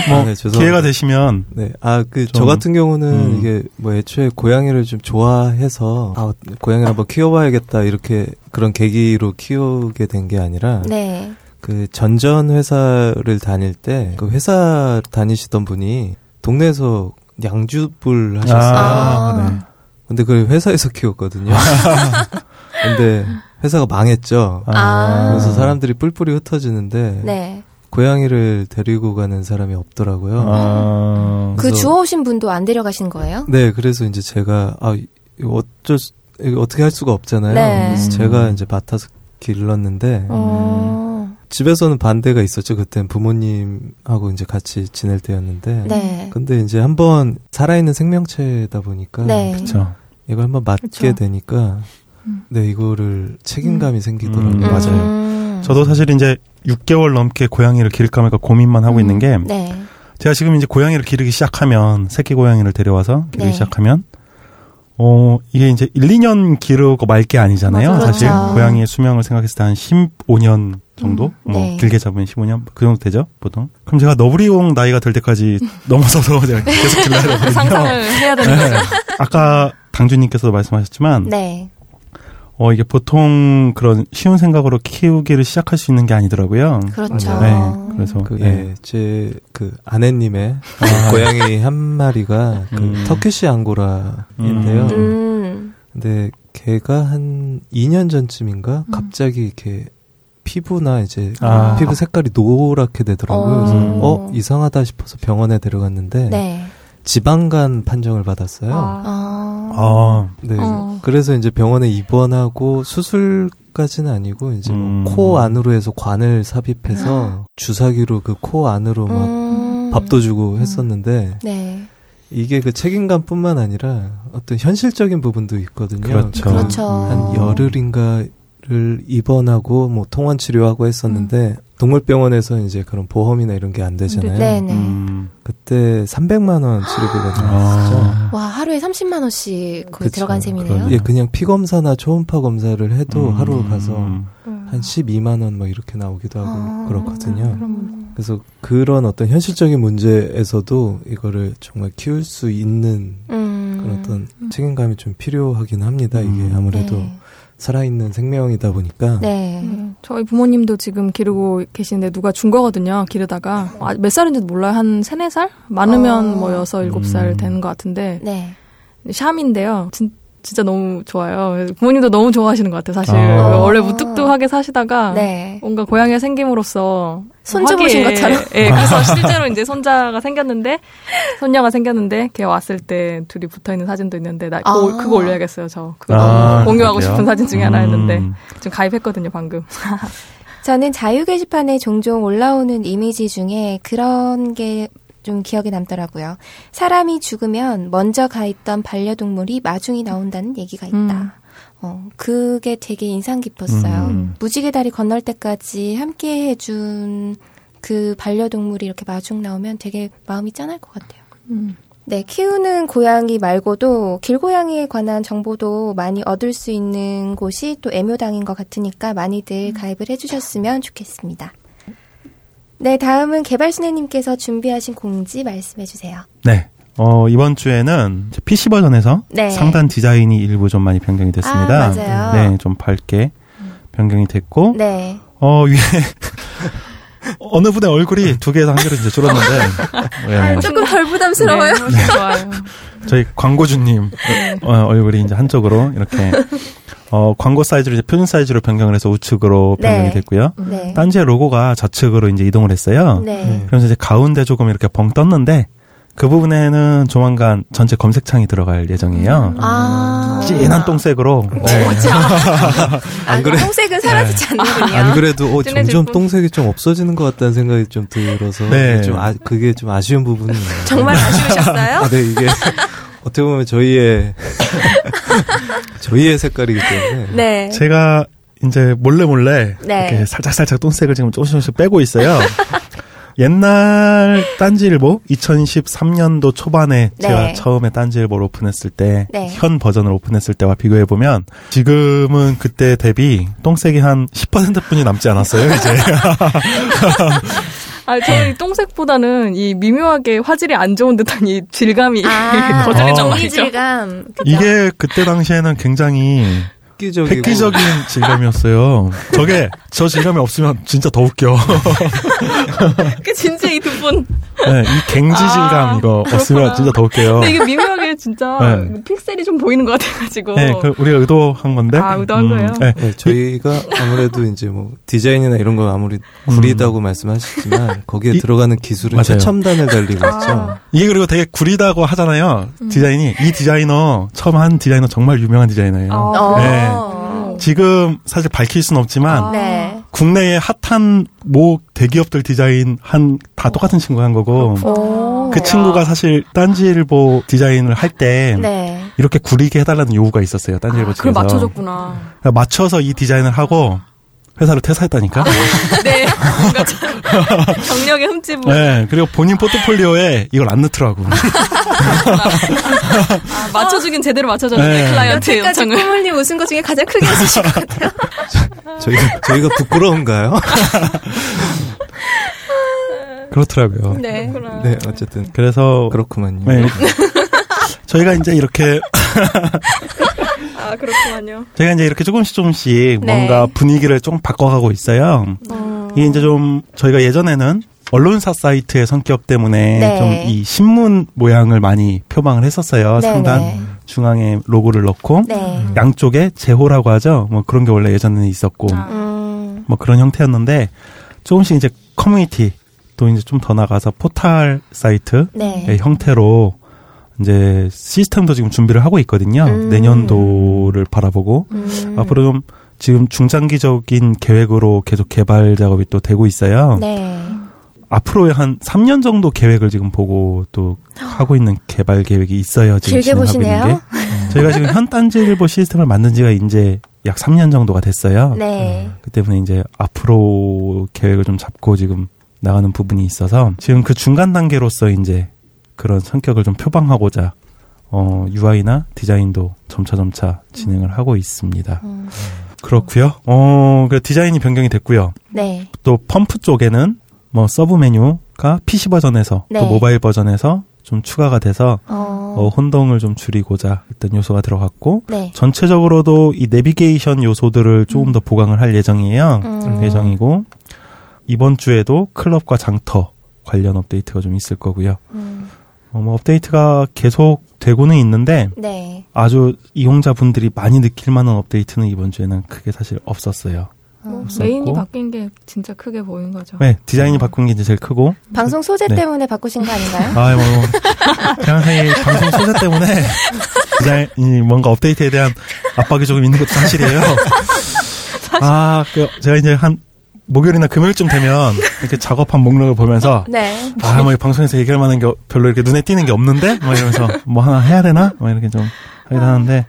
뭐 아, 네, 죄송합니다. 기회가 되시면 네. 아, 그, 좀, 저 같은 경우는 음. 이게 뭐 애초에 고양이를 좀 좋아해서, 아, 고양이를 한번 키워 봐야겠다, 이렇게 그런 계기로 키우게 된 게 아니라, 네. 그 전전 회사를 다닐 때, 그 회사 다니시던 분이 동네에서 양주불 하셨어요. 아, 네. 근데 그걸 회사에서 키웠거든요. 근데 회사가 망했죠. 아. 그래서 사람들이 뿔뿔이 흩어지는데 네. 고양이를 데리고 가는 사람이 없더라고요. 아, 그 주워오신 분도 안 데려가신 거예요? 네, 그래서 이제 제가 아 이거 어쩔 수, 어떻게 할 수가 없잖아요. 네. 그래서 제가 이제 맡아서 길렀는데 어. 집에서는 반대가 있었죠. 그땐 부모님하고 이제 같이 지낼 때였는데. 네. 근데 이제 한번 살아있는 생명체다 보니까 네. 그쵸. 이걸 한번 맡게 그쵸. 되니까 음. 네 이거를 책임감이 생기더라고요. 음, 맞아요. 음. 저도 사실 이제 6개월 넘게 고양이를 기를까 말까 고민만 하고 음. 있는 게 네. 제가 지금 이제 고양이를 기르기 시작하면 새끼 고양이를 데려와서 기르기 네. 시작하면 어 이게 이제 1, 2년 기르고 말 게 아니잖아요. 맞아요. 사실 그렇죠. 고양이의 수명을 생각했을 때 한 15년 정도, 음, 뭐 네. 길게 잡으면 15년 그 정도 되죠, 보통. 그럼 제가 너브리용 나이가 될 때까지 넘어서서 제가 계속 길러야 되거든요. 상상을 해야 되는 네. 거죠. 아까 당주님께서도 말씀하셨지만 네. 어 이게 보통 그런 쉬운 생각으로 키우기를 시작할 수 있는 게 아니더라고요. 그렇죠. 네, 그래서 그, 네. 예, 제, 그, 아내님의 아. 고양이 한 마리가 그 음. 터키시 앙고라인데요. 음. 근데 걔가 한 2년 전쯤인가 음. 갑자기 이렇게 피부나 이제 아. 피부 색깔이 노랗게 되더라고요. 어. 그래서 음. 어 이상하다 싶어서 병원에 데려갔는데 네. 지방간 판정을 받았어요. 아. 아. 아, 네. 어. 그래서 이제 병원에 입원하고 수술까지는 아니고 이제 뭐 음. 코 안으로 해서 관을 삽입해서 주사기로 그 코 안으로 막 음. 밥도 주고 했었는데 네. 이게 그 책임감뿐만 아니라 어떤 현실적인 부분도 있거든요. 그렇죠. 그렇죠. 한 열흘인가 를 입원하고 뭐 통원 치료하고 했었는데 동물병원에서 이제 그런 보험이나 이런 게 안 되잖아요. 네, 네. 음, 그때 300만 원 치료비가 들어갔었죠. 아, 와, 하루에 30만 원씩 거의 그쵸. 들어간 셈이네요. 예, 그냥 피 검사나 초음파 검사를 해도 음, 하루 가서 음, 한 12만 원 막 이렇게 나오기도 하고 아. 그렇거든요. 음. 그래서 그런 어떤 현실적인 문제에서도 이거를 정말 키울 수 있는 음. 그런 어떤 책임감이 좀 필요하긴 합니다. 이게 음. 아무래도 네. 살아있는 생명이다 보니까 네. 음, 저희 부모님도 지금 기르고 계시는데 누가 준 거거든요. 기르다가 아, 몇 살인지도 몰라요. 한 세네 살 많으면 어. 뭐 여섯 일곱 살 음. 되는 것 같은데 네. 샴인데요. 진, 진짜 너무 좋아요. 부모님도 너무 좋아하시는 것 같아요. 사실 아. 원래 무뚝뚝하게 사시다가 네. 뭔가 고양이가 생김으로써 손주 보신 화기애- 것처럼? 예, 그래서 실제로 이제 손자가 생겼는데 손녀가 생겼는데 걔 왔을 때 둘이 붙어 있는 사진도 있는데 나 그거, 아. 그거 올려야겠어요. 저 그거 아, 공유하고 그래요? 싶은 사진 중에 하나였는데 음. 지금 가입했거든요. 방금. 저는 자유 게시판에 종종 올라오는 이미지 중에 그런 게 좀 기억에 남더라고요. 사람이 죽으면 먼저 가 있던 반려동물이 마중이 나온다는 얘기가 있다. 음. 어, 그게 되게 인상 깊었어요. 음. 무지개 다리 건널 때까지 함께 해준 그 반려동물이 이렇게 마중 나오면 되게 마음이 짠할 것 같아요. 음. 네, 키우는 고양이 말고도 길고양이에 관한 정보도 많이 얻을 수 있는 곳이 또 애묘당인 것 같으니까 많이들 가입을 해주셨으면 좋겠습니다. 네, 다음은 개발순애님께서 준비하신 공지 말씀해 주세요. 네. 어, 이번 주에는 PC 버전에서 네. 상단 디자인이 일부 좀 많이 변경이 됐습니다. 아, 맞아요. 네, 좀 밝게 변경이 됐고, 네. 어, 위에, 어느 분의 얼굴이 두 개에서 한 개로 이제 줄었는데, 네. 조금 덜 부담스러워요. 네, 좋아요. 저희 광고주님 어, 얼굴이 이제 한쪽으로 이렇게, 어, 광고 사이즈를 이제 표준 사이즈로 변경을 해서 우측으로 네. 변경이 됐고요. 네. 딴지의 로고가 좌측으로 이제 이동을 했어요. 네. 그래서 이제 가운데 조금 이렇게 벙 떴는데, 그 부분에는 조만간 전체 검색창이 들어갈 예정이에요. 아. 진한 똥색으로. 네. 안 그래? 똥색은 사라지지 않는군요. 안 그래도 어, 점점 뿐. 똥색이 좀 없어지는 것 같다는 생각이 좀 들어서 네. 좀 아, 그게 좀 아쉬운 부분이에요. 정말 아쉬우셨어요? 아, 네 이게 어떻게 보면 저희의 저희의 색깔이기 때문에 네. 제가 이제 몰래 몰래 네. 이렇게 살짝 살짝 똥색을 지금 조금씩 조금씩 빼고 있어요. 옛날 딴지일보 2013년도 초반에 네. 제가 처음에 딴지일보를 오픈했을 때 네. 현 버전을 오픈했을 때와 비교해 보면 지금은 그때 대비 똥색이 한 10%뿐이 남지 않았어요. 이제 아, 저희 똥색보다는 이 미묘하게 화질이 안 좋은 듯한 이 질감이 아, 거슬린단 아. 말이죠. 이질감. 그죠? 이게 그때 당시에는 굉장히 획기적이고 획기적인 질감이었어요. 저게 저 질감이 없으면 진짜 더 웃겨. 그 진짜 이 두 분. 네, 이 갱지 질감 아, 이거 그렇구나. 없으면 진짜 더 웃겨요. 근데 이게 미묘하게 진짜 네. 픽셀이 좀 보이는 것 같아가지고. 네, 그 우리가 의도한 건데. 아, 의도한 거예요? 네. 네, 저희가 아무래도 이제 뭐 디자인이나 이런 거 아무리 구리다고 말씀하시지만 거기에 음. 이- 들어가는 기술은 맞아요. 최첨단을 달리고 아. 있죠. 이게 그리고 되게 구리다고 하잖아요. 음. 디자인이 이 디자이너 처음 한 디자이너 정말 유명한 디자이너예요. 아, 네. 어. 지금 사실 밝힐 수는 없지만 아. 네. 국내의 핫한 모 대기업들 디자인 한 다 똑같은 친구가 한 거고 오. 그 친구가 사실 딴지일보 디자인을 할때 네. 이렇게 구리게 해달라는 요구가 있었어요. 딴지일보 아, 그걸 측에서 맞춰줬구나. 그러니까 맞춰서 이 디자인을 하고 회사를 퇴사했다니까. 네. 뭔가 참 경력의 흠집을. 네. 그리고 본인 포트폴리오에 이걸 안 넣더라고. 아, 맞춰주긴 제대로 맞춰줬는데, 네. 클라이언트의 여태까지 요청을. 꾸물님 웃은 것 중에 가장 크게 웃으신 것 같아요. 저희가 저희가 부끄러운가요? 그렇더라고요. 네. 네, 어쨌든 그래서 그렇구만요. 네. 저희가 이제 이렇게 아, 그렇구만요. 저희가 이제 이렇게 조금씩 조금씩 네. 뭔가 분위기를 좀 바꿔가고 있어요. 어. 이게 이제 좀 저희가 예전에는 언론사 사이트의 성격 때문에 네. 좀이 신문 모양을 많이 표방을 했었어요. 네, 상단 네. 중앙에 로고를 넣고 네. 양쪽에 제호라고 하죠. 뭐 그런 게 원래 예전에는 있었고 아. 음. 뭐 그런 형태였는데 조금씩 이제 커뮤니티 또 이제 좀 더 나가서 포탈 사이트의 네. 형태로 이제 시스템도 지금 준비를 하고 있거든요. 음. 내년도를 바라보고 음. 앞으로 좀 지금 중장기적인 계획으로 계속 개발 작업이 또 되고 있어요. 네. 앞으로의 한 3년 정도 계획을 지금 보고 또 하고 있는 개발 계획이 있어요. 지금 길게 보시네요. 게. 저희가 지금 현 딴지일보 시스템을 만든 지가 이제 약 3년 정도가 됐어요. 네. 그 때문에 이제 앞으로 계획을 좀 잡고 지금 나가는 부분이 있어서 지금 그 중간 단계로서 이제 그런 성격을 좀 표방하고자 어, UI나 디자인도 점차 점차 진행을 하고 있습니다. 음. 그렇고요. 어, 그 디자인이 변경이 됐고요. 네. 또 펌프 쪽에는 뭐 서브 메뉴가 PC 버전에서 네. 또 모바일 버전에서 좀 추가가 돼서 어. 어, 혼동을 좀 줄이고자 일단 요소가 들어갔고 네. 전체적으로도 이 내비게이션 요소들을 조금 더 보강을 할 예정이에요. 음. 예정이고 이번 주에도 클럽과 장터 관련 업데이트가 좀 있을 거고요. 음. 어, 뭐 업데이트가 계속 되고는 있는데 네. 아주 이용자분들이 많이 느낄 만한 업데이트는 이번 주에는 크게 사실 없었어요. 뭐 없었고. 메인이 바뀐 게 진짜 크게 보인 거죠. 네, 디자인이 바꾼 게 이제 제일 크고 방송 소재 네. 때문에 바꾸신 거 아닌가요? 아, 뭐, 그냥 이 방송 소재 때문에 디자인이 뭔가 업데이트에 대한 압박이 조금 있는 것도 사실이에요. 아, 그, 제가 이제 한, 목요일이나 금요일쯤 되면 이렇게 작업한 목록을 보면서 네. 아, 뭐, 이 방송에서 얘기할 만한 게 별로 이렇게 눈에 띄는 게 없는데? 뭐 이러면서 뭐 하나 해야 되나? 뭐 이렇게 좀 하긴 하는데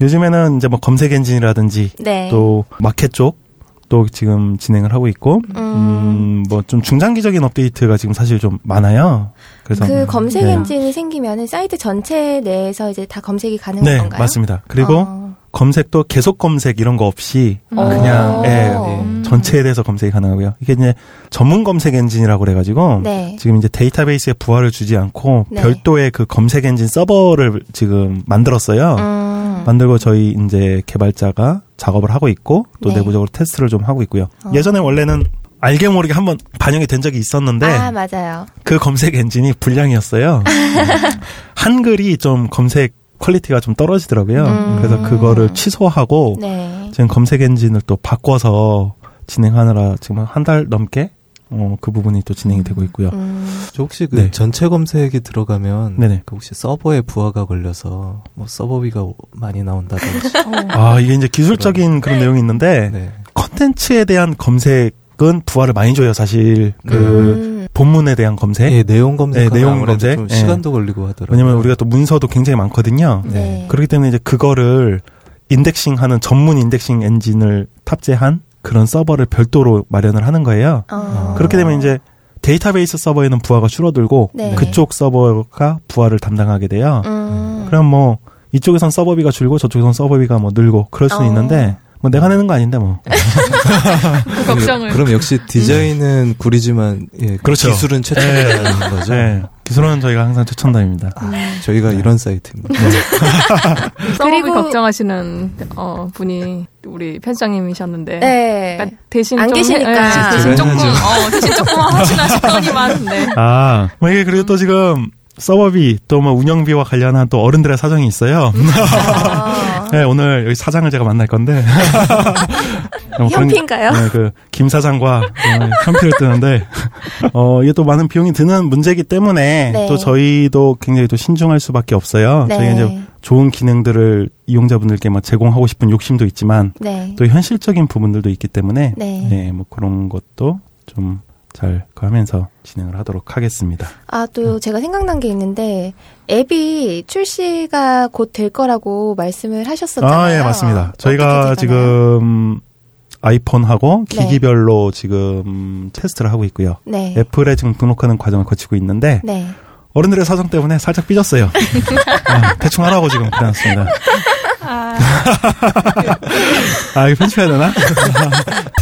요즘에는 이제 뭐 검색 엔진이라든지 네. 또 마켓 쪽 또 지금 진행을 하고 있고 음. 음, 뭐 좀 중장기적인 업데이트가 지금 사실 좀 많아요. 그래서 그 검색 네. 엔진이 생기면은 사이트 전체 내에서 이제 다 검색이 가능한 네, 건가요? 맞습니다. 그리고 어. 검색도 계속 검색 이런 거 없이 어. 그냥 예, 음. 전체에 대해서 검색이 가능하고요. 이게 이제 전문 검색 엔진이라고 그래가지고 네. 지금 이제 데이터베이스에 부하를 주지 않고 네. 별도의 그 검색 엔진 서버를 지금 만들었어요. 음. 만들고 저희 이제 개발자가 작업을 하고 있고 또 네. 내부적으로 테스트를 좀 하고 있고요. 어. 예전에 원래는 알게 모르게 한번 반영이 된 적이 있었는데 아, 맞아요. 그 검색 엔진이 불량이었어요. 한글이 좀 검색 퀄리티가 좀 떨어지더라고요. 음. 그래서 그거를 취소하고 네. 지금 검색 엔진을 또 바꿔서 진행하느라 지금 한 달 넘게 어, 그 부분이 또 진행이 되고 있고요. 음. 저 혹시 그 네. 전체 검색이 들어가면 네네. 그 혹시 서버에 부하가 걸려서 뭐 서버비가 많이 나온다든지 아 이게 이제 기술적인 그런 내용이 있는데 네. 컨텐츠에 대한 검색은 부하를 많이 줘요. 사실 그 음. 본문에 대한 검색. 예, 내용 검색 네, 내용 검색. 좀 예. 시간도 걸리고 하더라고요. 왜냐면 우리가 또 문서도 굉장히 많거든요. 네. 그렇기 때문에 이제 그거를 인덱싱하는 전문 인덱싱 엔진을 탑재한 그런 서버를 별도로 마련을 하는 거예요. 어. 그렇게 되면 이제 데이터베이스 서버에는 부하가 줄어들고 네. 그쪽 서버가 부하를 담당하게 돼요. 음. 그럼 뭐 이쪽에선 서버비가 줄고 저쪽에선 서버비가 뭐 늘고 그럴 수는 어. 있는데 뭐 내가 내는 거 아닌데 뭐. 그 걱정을. 그럼 역시 디자인은 구리지만 예, 그렇죠. 기술은 최첨단인 거죠. 네. 기술은 저희가 항상 최첨단입니다. 아, 저희가 이런 사이트입니다. 서버비 그리고- 걱정하시는 어, 분이 우리 편집장님이셨는데 네. 약간 대신 안 좀 계시니까. 네, 대신 조금. 어, 대신 조금 하시나 싶더니만 네. 아, 뭐 이게 그리고 또 지금 서버비 또 뭐 운영비와 관련한 또 어른들의 사정이 있어요. 아, 네, 오늘 여기 사장을 제가 만날 건데. 뭐 현피인가요? 네, 그, 김 사장과 어, 현피를 뜨는데, 어, 이게 또 많은 비용이 드는 문제이기 때문에, 네. 또 저희도 굉장히 또 신중할 수밖에 없어요. 네. 저희가 이제 좋은 기능들을 이용자분들께 막 제공하고 싶은 욕심도 있지만, 네. 또 현실적인 부분들도 있기 때문에, 네. 네, 뭐 그런 것도 좀 잘 하면서 진행을 하도록 하겠습니다. 아, 또 제가 생각난 게 있는데, 앱이 출시가 곧 될 거라고 말씀을 하셨었잖아요. 아, 예, 맞습니다. 저희가? 지금 아이폰하고 네. 기기별로 지금 테스트를 하고 있고요. 네. 애플에 지금 등록하는 과정을 거치고 있는데 네. 어른들의 사정 때문에 살짝 삐졌어요. 아, 대충 하라고 지금 그래놨습니다. 아, 이거 편집해야 되나?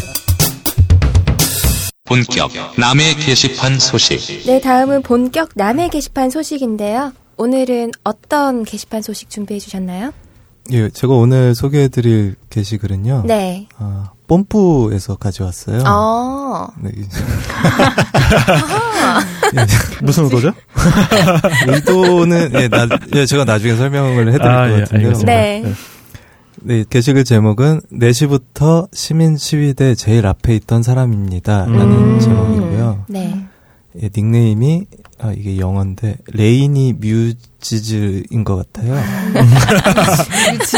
본격 남의 게시판 소식 네, 다음은 본격 남의 게시판 소식인데요. 오늘은 어떤 게시판 소식 준비해 주셨나요? 예, 제가 오늘 소개해 드릴 게시글은요. 네. 아, 뽐뿌에서 가져왔어요. 어. 네, 이- 무슨 의도죠? 의도는 예, 나, 예, 제가 나중에 설명을 해드릴 아, 것 예, 같은데요. 알겠습니다. 네. 네, 게시글 제목은 4시부터 시민 시위대 제일 앞에 있던 사람입니다. 라는 음. 제목이고요. 네. 예, 닉네임이 아 이게 영어인데 레이니 뮤지즈인 것 같아요.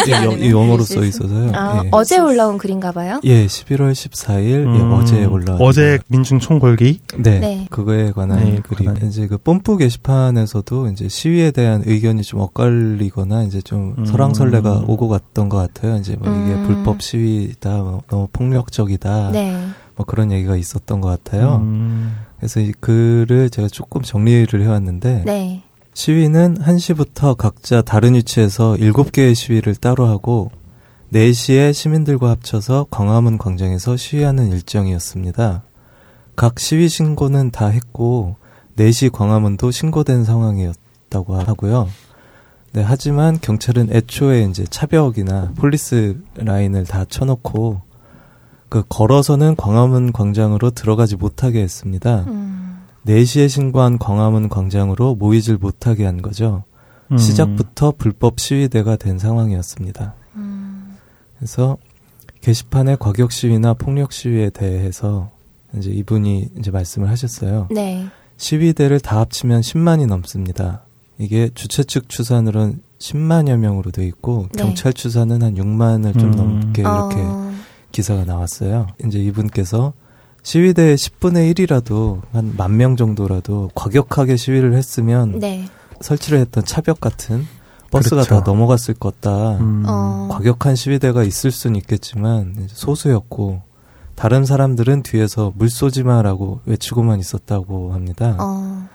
예, 영, 이 영어로 써 있어서요. 아, 예. 어제 올라온 글인가 봐요? 예, 11월 14일 예, 음, 어제 올라 어제 민중 총궐기. 네, 네. 그거에 관한 네, 글이 관한. 이제 그 뽐뿌 게시판에서도 이제 시위에 대한 의견이 좀 엇갈리거나 이제 좀 음. 설왕설래가 오고 갔던 것 같아요. 이제 뭐 이게 음. 불법 시위다, 뭐 너무 폭력적이다, 네. 뭐 그런 얘기가 있었던 것 같아요. 음, 그래서 이 글을 제가 조금 정리를 해왔는데 네. 시위는 1시부터 각자 다른 위치에서 7개의 시위를 따로 하고 4시에 시민들과 합쳐서 광화문 광장에서 시위하는 일정이었습니다. 각 시위 신고는 다 했고 4시 광화문도 신고된 상황이었다고 하고요. 네, 하지만 경찰은 애초에 이제 차벽이나 폴리스 라인을 다 쳐놓고 그 걸어서는 광화문 광장으로 들어가지 못하게 했습니다. 음. 4시에 신고한 광화문 광장으로 모이질 못하게 한 거죠. 음. 시작부터 불법 시위대가 된 상황이었습니다. 음. 그래서 게시판의 과격 시위나 폭력 시위에 대해서 이제 이분이 이제 말씀을 하셨어요. 네. 시위대를 다 합치면 10만이 넘습니다. 이게 주최 측 추산으로는 10만여 명으로 돼 있고 네. 경찰 추산은 한 6만을 좀 음. 넘게 이렇게 어. 기사가 나왔어요. 이제 이분께서 시위대의 10분의 1이라도 한 만 명 정도라도 과격하게 시위를 했으면 네. 설치를 했던 차벽 같은 버스가 그렇죠. 다 넘어갔을 거다. 음. 어. 과격한 시위대가 있을 수는 있겠지만 이제 소수였고 다른 사람들은 뒤에서 물 쏘지 마라고 외치고만 있었다고 합니다. 어.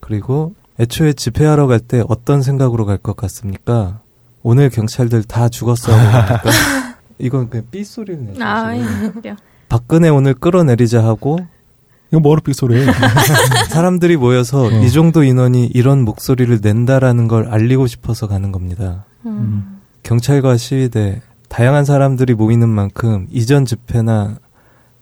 그리고 애초에 집회하러 갈 때 어떤 생각으로 갈 것 같습니까? 오늘 경찰들 다 죽었어 하고 가니까 이건 그냥 삐 소리를 내죠. 아. 예. 박근혜 오늘 끌어내리자 하고 이거 뭐로 빅소리예요? 사람들이 모여서 어. 이 정도 인원이 이런 목소리를 낸다라는 걸 알리고 싶어서 가는 겁니다. 음. 경찰과 시위대 다양한 사람들이 모이는 만큼 이전 집회나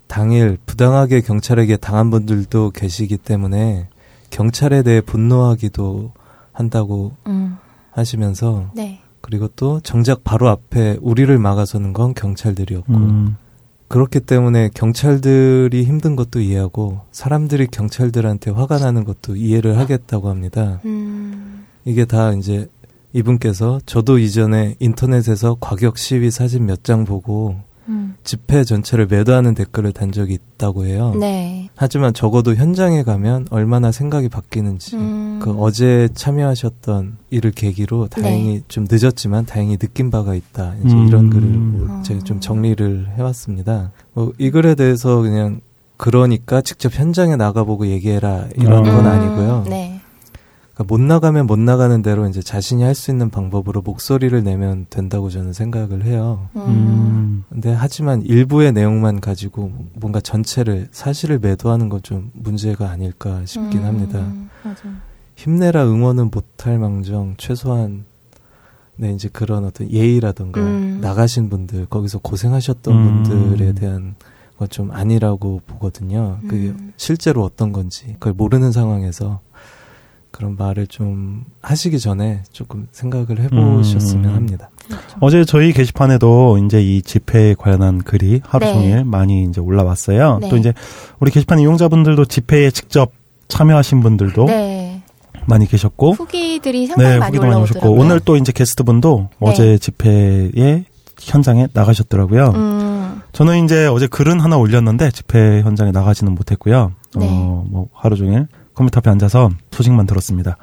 당일 부당하게 경찰에게 당한 분들도 계시기 때문에 경찰에 대해 분노하기도 한다고 음. 하시면서 네. 그리고 또 정작 바로 앞에 우리를 막아서는 건 경찰들이었고 음. 그렇기 때문에 경찰들이 힘든 것도 이해하고 사람들이 경찰들한테 화가 나는 것도 이해를 하겠다고 합니다. 음. 이게 다 이제 이분께서 저도 이전에 인터넷에서 과격 시위 사진 몇 장 보고 음. 집회 전체를 매도하는 댓글을 단 적이 있다고 해요. 네. 하지만 적어도 현장에 가면 얼마나 생각이 바뀌는지 음. 그 어제 참여하셨던 일을 계기로 다행히 좀 늦었지만 다행히 느낀 바가 있다. 이제 음. 이런 글을 뭐 제가 어. 좀 정리를 해왔습니다. 뭐 이 글에 대해서 그냥 그러니까 직접 현장에 나가보고 얘기해라 이런 음. 건 아니고요. 네. 그러니까 못 나가면 못 나가는 대로 이제 자신이 할 수 있는 방법으로 목소리를 내면 된다고 저는 생각을 해요. 음. 근데 하지만 일부의 내용만 가지고 뭔가 전체를 사실을 매도하는 건 좀 문제가 아닐까 싶긴 음. 합니다. 맞아. 힘내라 응원은 못할 망정 최소한 네 이제 그런 어떤 예의라던가 음. 나가신 분들 거기서 고생하셨던 음. 분들에 대한 건 좀 아니라고 보거든요. 그게 음. 실제로 어떤 건지 그걸 모르는 상황에서 그런 말을 좀 하시기 전에 조금 생각을 해보셨으면 음. 합니다. 어제 저희 게시판에도 이제 이 집회에 관련한 글이 하루 네. 종일 많이 이제 올라왔어요. 네. 또 이제 우리 게시판 이용자분들도 집회에 직접 참여하신 분들도 네. 많이 계셨고, 후기들이 상당히 네, 많이 후기도 많이 오셨고, 올라오더라고요. 오늘 또 이제 게스트분도 네. 어제 집회에 현장에 나가셨더라고요. 음. 저는 이제 어제 글은 하나 올렸는데 집회 현장에 나가지는 못했고요. 네. 어, 뭐 하루 종일 컴퓨터 앞에 앉아서 소식만 들었습니다.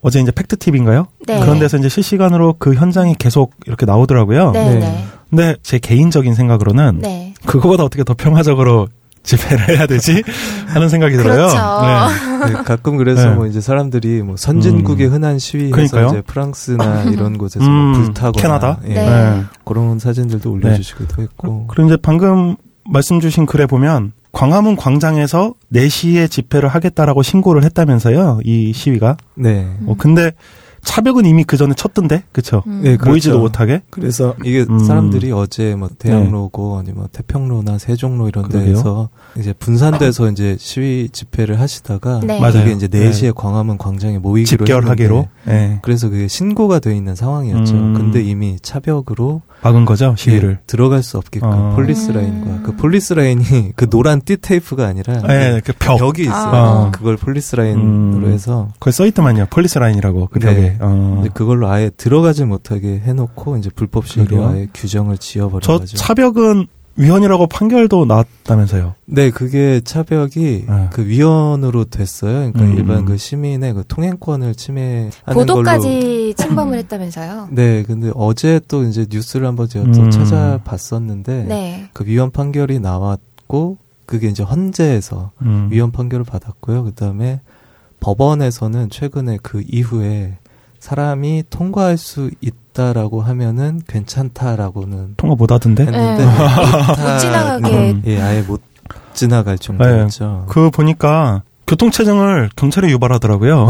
어제 이제 팩트 TV인가요? 네. 그런 데서 이제 실시간으로 그 현장이 계속 이렇게 나오더라고요. 네, 네. 네. 근데 제 개인적인 생각으로는 네. 그거보다 어떻게 더 평화적으로 집회를 해야 되지 하는 생각이 들어요. 그렇죠. 네. 네, 가끔 그래서 네. 뭐 이제 사람들이 뭐 선진국의 음. 흔한 시위에서 그러니까요. 이제 프랑스나 이런 곳에서 음, 뭐 불타거나 캐나다? 예. 그런 사진들도 올려주시기도 했고 그리고 이제 방금 말씀 주신 글에 보면 광화문 광장에서 4시에 집회를 하겠다라고 신고를 했다면서요. 이 시위가. 네. 어, 근데 차벽은 이미 그 전에 쳤던데. 그쵸? 음. 네, 보이지도 그렇죠. 못하게. 그래서 이게 음. 사람들이 어제 뭐 대학로고 아니면 뭐 태평로나 세종로 이런 그러게요. 데에서 이제 분산돼서 이제 시위 집회를 하시다가 네. 맞아요. 이게 이제 4시에 광화문 광장에 모이기로 집결하기로. 네. 그래서 그게 신고가 돼 있는 상황이었죠. 음. 근데 이미 차벽으로 막은 거죠, 시위를. 예, 들어갈 수 없게끔 어. 폴리스 음. 라인과 그 폴리스 라인이 그 노란 띠 테이프가 아니라 네, 그 벽. 벽이 있어요. 아. 그걸 폴리스 라인으로 음. 해서 거기 써있더만요. 폴리스 라인이라고. 그 네. 벽에. 어. 이제 그걸로 아예 들어가지 못하게 해놓고 이제 불법 시위로? 아예 규정을 저 지어버려가지고 차벽은 위헌이라고 판결도 나왔다면서요. 네, 그게 차벽이 네. 그 위헌으로 됐어요. 그러니까 음. 일반 그 시민의 그 통행권을 침해하는 걸로. 보도까지 침범을 했다면서요. 네, 근데 어제 또 이제 뉴스를 한번 제가 또 음. 찾아봤었는데 네. 그 위헌 판결이 나왔고 그게 이제 헌재에서 음. 위헌 판결을 받았고요. 그다음에 법원에서는 최근에 그 이후에 사람이 통과할 수 있다라고 하면은 괜찮다라고는 통과 못 하던데? 했는데 네. 못 지나가게. 음. 예, 아예 못 지나갈 정도였죠. 그 보니까 교통체증을 경찰에 유발하더라고요.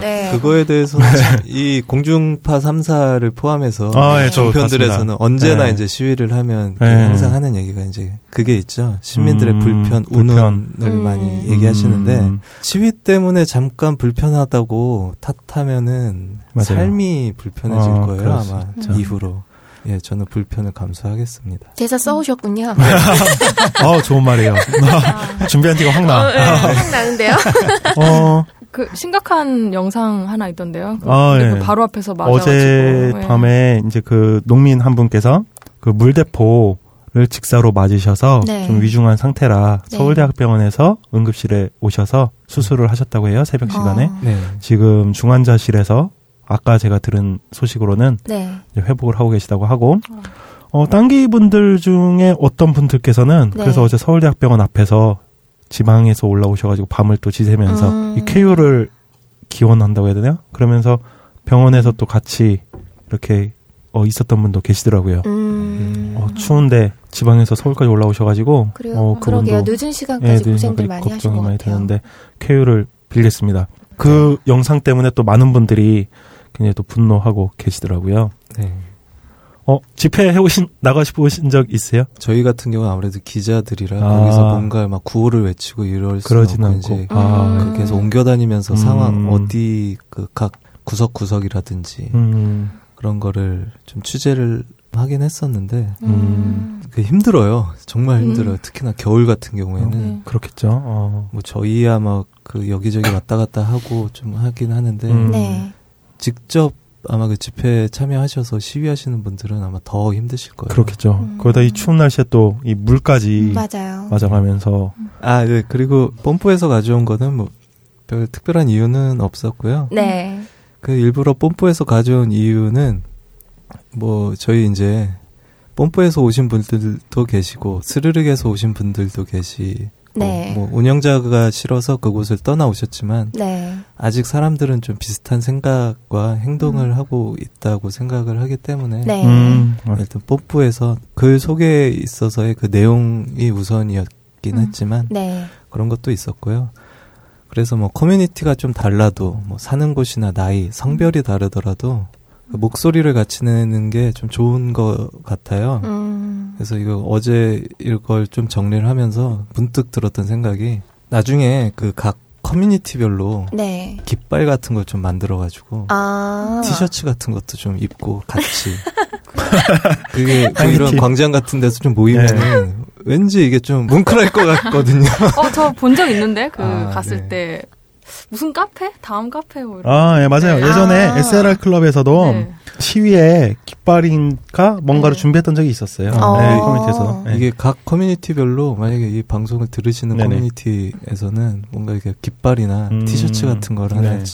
네. 그거에 대해서는 참이 공중파 3사를 포함해서 아, 예, 저 종편들에서는 봤습니다. 언제나 네. 이제 시위를 하면 그 네. 항상 하는 얘기가 이제 그게 있죠. 시민들의 음, 불편, 불편. 운운을 음. 많이 얘기하시는데 음. 시위 때문에 잠깐 불편하다고 탓하면은 맞아요. 삶이 불편해질 어, 거예요 수 아마. 이후로. 예, 저는 불편을 감수하겠습니다. 대사 써오셨군요. 아, 좋은 말이에요. 준비한 티가 확 나. 확 나는데요? 어, 그 심각한 영상 하나 있던데요. 그 아, 예. 그 바로 앞에서 맞아가지고 어제 예. 밤에 이제 그 농민 한 분께서 그 물대포 를 직사로 맞으셔서 네. 좀 위중한 상태라 네. 서울대학병원에서 응급실에 오셔서 수술을 하셨다고 해요. 새벽 시간에. 어, 네. 지금 중환자실에서 아까 제가 들은 소식으로는 네. 회복을 하고 계시다고 하고 어, 단기 분들 중에 어떤 분들께서는 네. 그래서 어제 서울대학병원 앞에서 지방에서 올라오셔가지고 밤을 또 지새면서 음. 이 쾌유를 기원한다고 해야 되나요? 그러면서 병원에서 또 같이 이렇게 어, 있었던 분도 계시더라고요. 음. 어, 추운데 지방에서 서울까지 올라오셔가지고 그래요. 어, 그러게요. 그분도 늦은 시간까지 네, 고생들 네, 많이 걱정이 것 많이. 되는데 쾌유를 빌겠습니다. 그 영상 때문에 또 많은 분들이 굉장히 또 분노하고 계시더라고요. 네. 어, 집회 해오신, 나가시보신 적 있어요? 저희 같은 경우는 아무래도 기자들이라 아. 거기서 뭔가 막 구호를 외치고 이럴 수 그러진 없고 않고. 이제 아, 음. 그렇게 해서 옮겨다니면서 음. 상황 어디 그 각 구석구석이라든지 음, 그런 거를 좀 취재를 하긴 했었는데 음. 그 힘들어요. 정말 음. 힘들어요. 특히나 겨울 같은 경우에는 네. 그렇겠죠. 어. 뭐 저희야 막 그 여기저기 왔다 갔다 하고 좀 하긴 하는데 음. 네. 직접 아마 그 집회에 참여하셔서 시위하시는 분들은 아마 더 힘드실 거예요. 그렇겠죠. 음. 거기다 이 추운 날씨에 또 이 물까지 맞아요. 맞아가면서 아, 네. 그리고 뽐뿌에서 가져온 거는 뭐 별 특별한 이유는 없었고요. 네. 그 일부러 뽐뿌에서 가져온 이유는 뭐 저희 이제 뽐뿌에서 오신 분들도 계시고 스르륵에서 오신 분들도 계시 고 네. 뭐 운영자가 싫어서 그곳을 떠나오셨지만 네. 아직 사람들은 좀 비슷한 생각과 행동을 하고 있다고 생각을 하기 때문에 네. 음, 어, 일단 뽀뽀에서 글 속에 있어서의 그 내용이 우선이었긴 음. 했지만 네. 그런 것도 있었고요. 그래서 뭐 커뮤니티가 좀 달라도 뭐 사는 곳이나 나이, 성별이 다르더라도 그 목소리를 같이 내는 게 좀 좋은 것 같아요. 음. 그래서 이거 어제 이걸 좀 정리를 하면서 문득 들었던 생각이 나중에 그 각 커뮤니티별로 네. 깃발 같은 걸 좀 만들어가지고 아. 티셔츠 같은 것도 좀 입고 같이 그게 그 아니, 이런 티- 광장 같은 데서 좀 모이면은 왠지 이게 좀 뭉클할 것 같거든요. 어, 저 본 적 있는데, 그, 아, 갔을 네. 때. 무슨 카페? 다음 카페 뭐 이런. 아, 예, 맞아요. 네. 예전에 아. SLR 클럽에서도 네. 시위에 깃발인가 뭔가를 네. 준비했던 적이 있었어요. 어. 네, 커뮤니티에서. 네. 이게 각 커뮤니티별로 만약에 이 방송을 들으시는 네네. 커뮤니티에서는 뭔가 이렇게 깃발이나 음. 티셔츠 같은 거를 하나 네.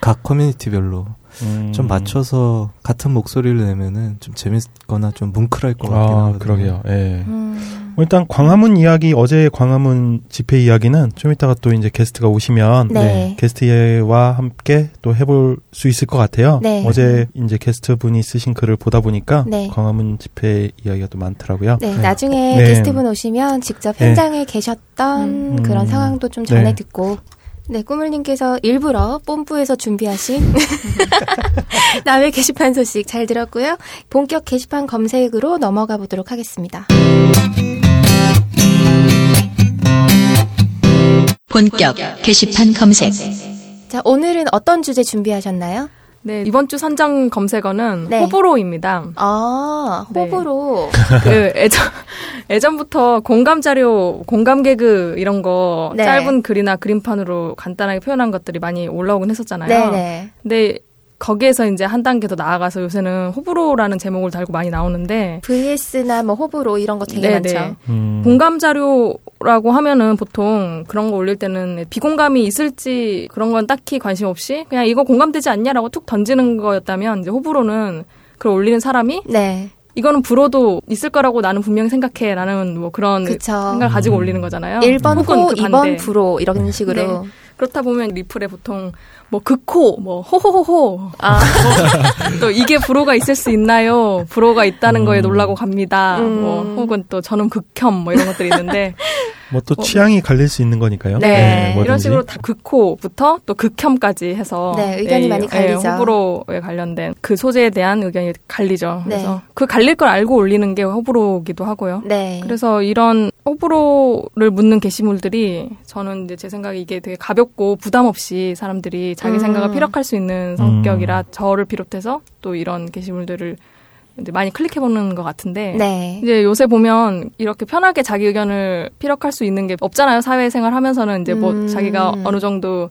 각 커뮤니티별로 음. 좀 맞춰서 같은 목소리를 내면은 좀 재밌거나 좀 뭉클할 것 같긴 아, 하거든요. 그러게요. 예. 음. 뭐 일단 광화문 이야기 어제 광화문 집회 이야기는 좀 이따가 또 이제 게스트가 오시면 네. 게스트와 함께 또 해볼 수 있을 것 같아요. 네. 어제 이제 게스트 분이 쓰신 글을 보다 보니까 네. 광화문 집회 이야기가 또 많더라고요. 네, 네. 나중에 네. 게스트 분 오시면 직접 네. 현장에 계셨던 음. 그런 상황도 좀 전해 네. 듣고. 네, 꾸물님께서 일부러 뽐뿌에서 준비하신 남의 게시판 소식 잘 들었고요. 본격 게시판 검색으로 넘어가 보도록 하겠습니다. 본격 게시판 검색. 자, 오늘은 어떤 주제 준비하셨나요? 네, 이번 주 선정 검색어는 네. 호불호입니다. 아, 네. 호불호. 그 예전 예전부터 공감 자료, 공감 개그 이런 거 네. 짧은 글이나 그림판으로 간단하게 표현한 것들이 많이 올라오곤 했었잖아요. 네네. 근데 거기에서 이제 한 단계 더 나아가서 요새는 호불호라는 제목을 달고 많이 나오는데 VS나 뭐 호불호 이런 거 되게 네네. 많죠. 음. 공감 자료라고 하면은 보통 그런 거 올릴 때는 비공감이 있을지 그런 건 딱히 관심 없이 그냥 이거 공감되지 않냐라고 툭 던지는 거였다면 이제 호불호는 그걸 올리는 사람이 네. 이거는 불호도 있을 거라고 나는 분명히 생각해 라는 뭐 그런 그쵸. 생각을 가지고 올리는 거잖아요. 1번 혹은 호, 그 2번 반대. 불호 이런 식으로. 네. 그렇다 보면 리플에 보통 뭐 극호, 뭐 호호호호, 아, 또 이게 불호가 있을 수 있나요? 불호가 있다는 거에 놀라고 갑니다. 음. 뭐 혹은 또 저는 극혐 뭐 이런 것들이 있는데 뭐 또 취향이 갈릴 수 있는 거니까요. 네. 뭐든지. 이런 식으로 다 극호부터 또 극혐까지 해서 네, 의견이 많이 갈리죠. 호불호에 관련된 그 소재에 대한 의견이 갈리죠. 네. 그래서 그 갈릴 걸 알고 올리는 게 호불호기도 하고요. 네. 그래서 이런 호불호를 묻는 게시물들이 저는 이제 제 생각에 이게 되게 가볍고 부담 없이 사람들이 자기 음. 생각을 피력할 수 있는 성격이라 저를 비롯해서 또 이런 게시물들을 많이 클릭해보는 것 같은데 네. 이제 요새 보면 이렇게 편하게 자기 의견을 피력할 수 있는 게 없잖아요. 사회생활 하면서는 이제 뭐 음. 자기가 어느 정도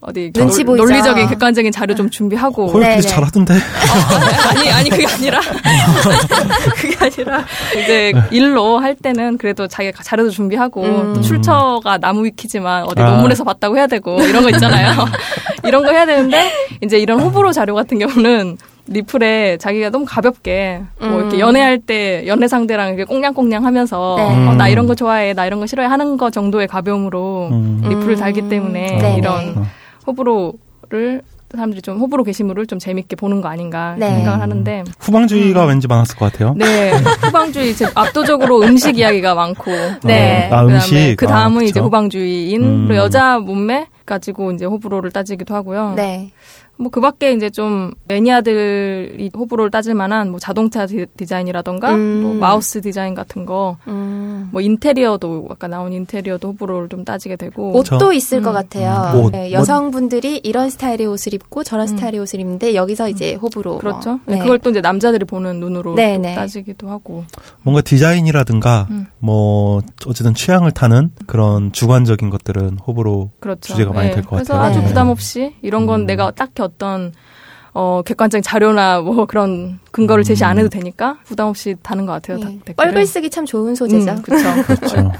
어디 눈치 논-. 논리적인 객관적인 자료 좀 준비하고 호영 네, PD 네. 잘하던데. 아니 아니 그게 아니라 그게 아니라 이제 일로 할 때는 그래도 자기가 자료도 준비하고 음. 또 출처가 나무 위키지만 어디 아. 논문에서 봤다고 해야 되고 이런 거 있잖아요. 이런 거 해야 되는데 이제 이런 호불호 자료 같은 경우는 리플에 자기가 너무 가볍게 뭐 이렇게 음. 연애할 때 연애 상대랑 이렇게 꽁냥꽁냥 하면서 네. 어, 나 이런 거 좋아해 나 이런 거 싫어해 하는 거 정도의 가벼움으로 음. 리플을 음. 달기 때문에 네, 이런 네. 호불호를 사람들이 좀 호불호 게시물을 좀 재밌게 보는 거 아닌가 네. 생각을 하는데 후방주의가 왠지 많았을 것 같아요. 네 후방주의 이제 압도적으로 음식 이야기가 많고 네. 아, 그다음에 음식. 그 다음은 아, 이제. 후방주의인 음. 그리고 여자 몸매 가지고 이제 호불호를 따지기도 하고요. 네. 뭐 그 밖에 이제 좀 매니아들이 호불호를 따질 만한 뭐 자동차 디, 자인이라던가 음. 뭐 마우스 디자인 같은 거, 음. 뭐 인테리어도 아까 나온 인테리어도 호불호를 좀 따지게 되고 옷도 저- 있을 것 음. 같아요. 옷. 네, 여성분들이 이런 스타일의 옷을 입고 저런 음. 스타일의 옷을 입는데 여기서 이제 호불호. 그렇죠. 네. 그걸 또 이제 남자들이 보는 눈으로 네, 또 네. 따지기도 하고. 뭔가 디자인이라든가 음. 뭐 어쨌든 취향을 타는 그런 주관적인 것들은 호불호 그렇죠. 주제가 많이 될것 그래서 같아요. 아주 네. 부담 없이 이런 건 음. 내가 딱히 어떤 어 객관적인 자료나 뭐 그런 근거를 제시 안 해도 되니까 부담 없이 다는 것 같아요. 다- 네. 뻘글 쓰기 참 좋은 소재죠. 음, 그렇죠. 그렇죠.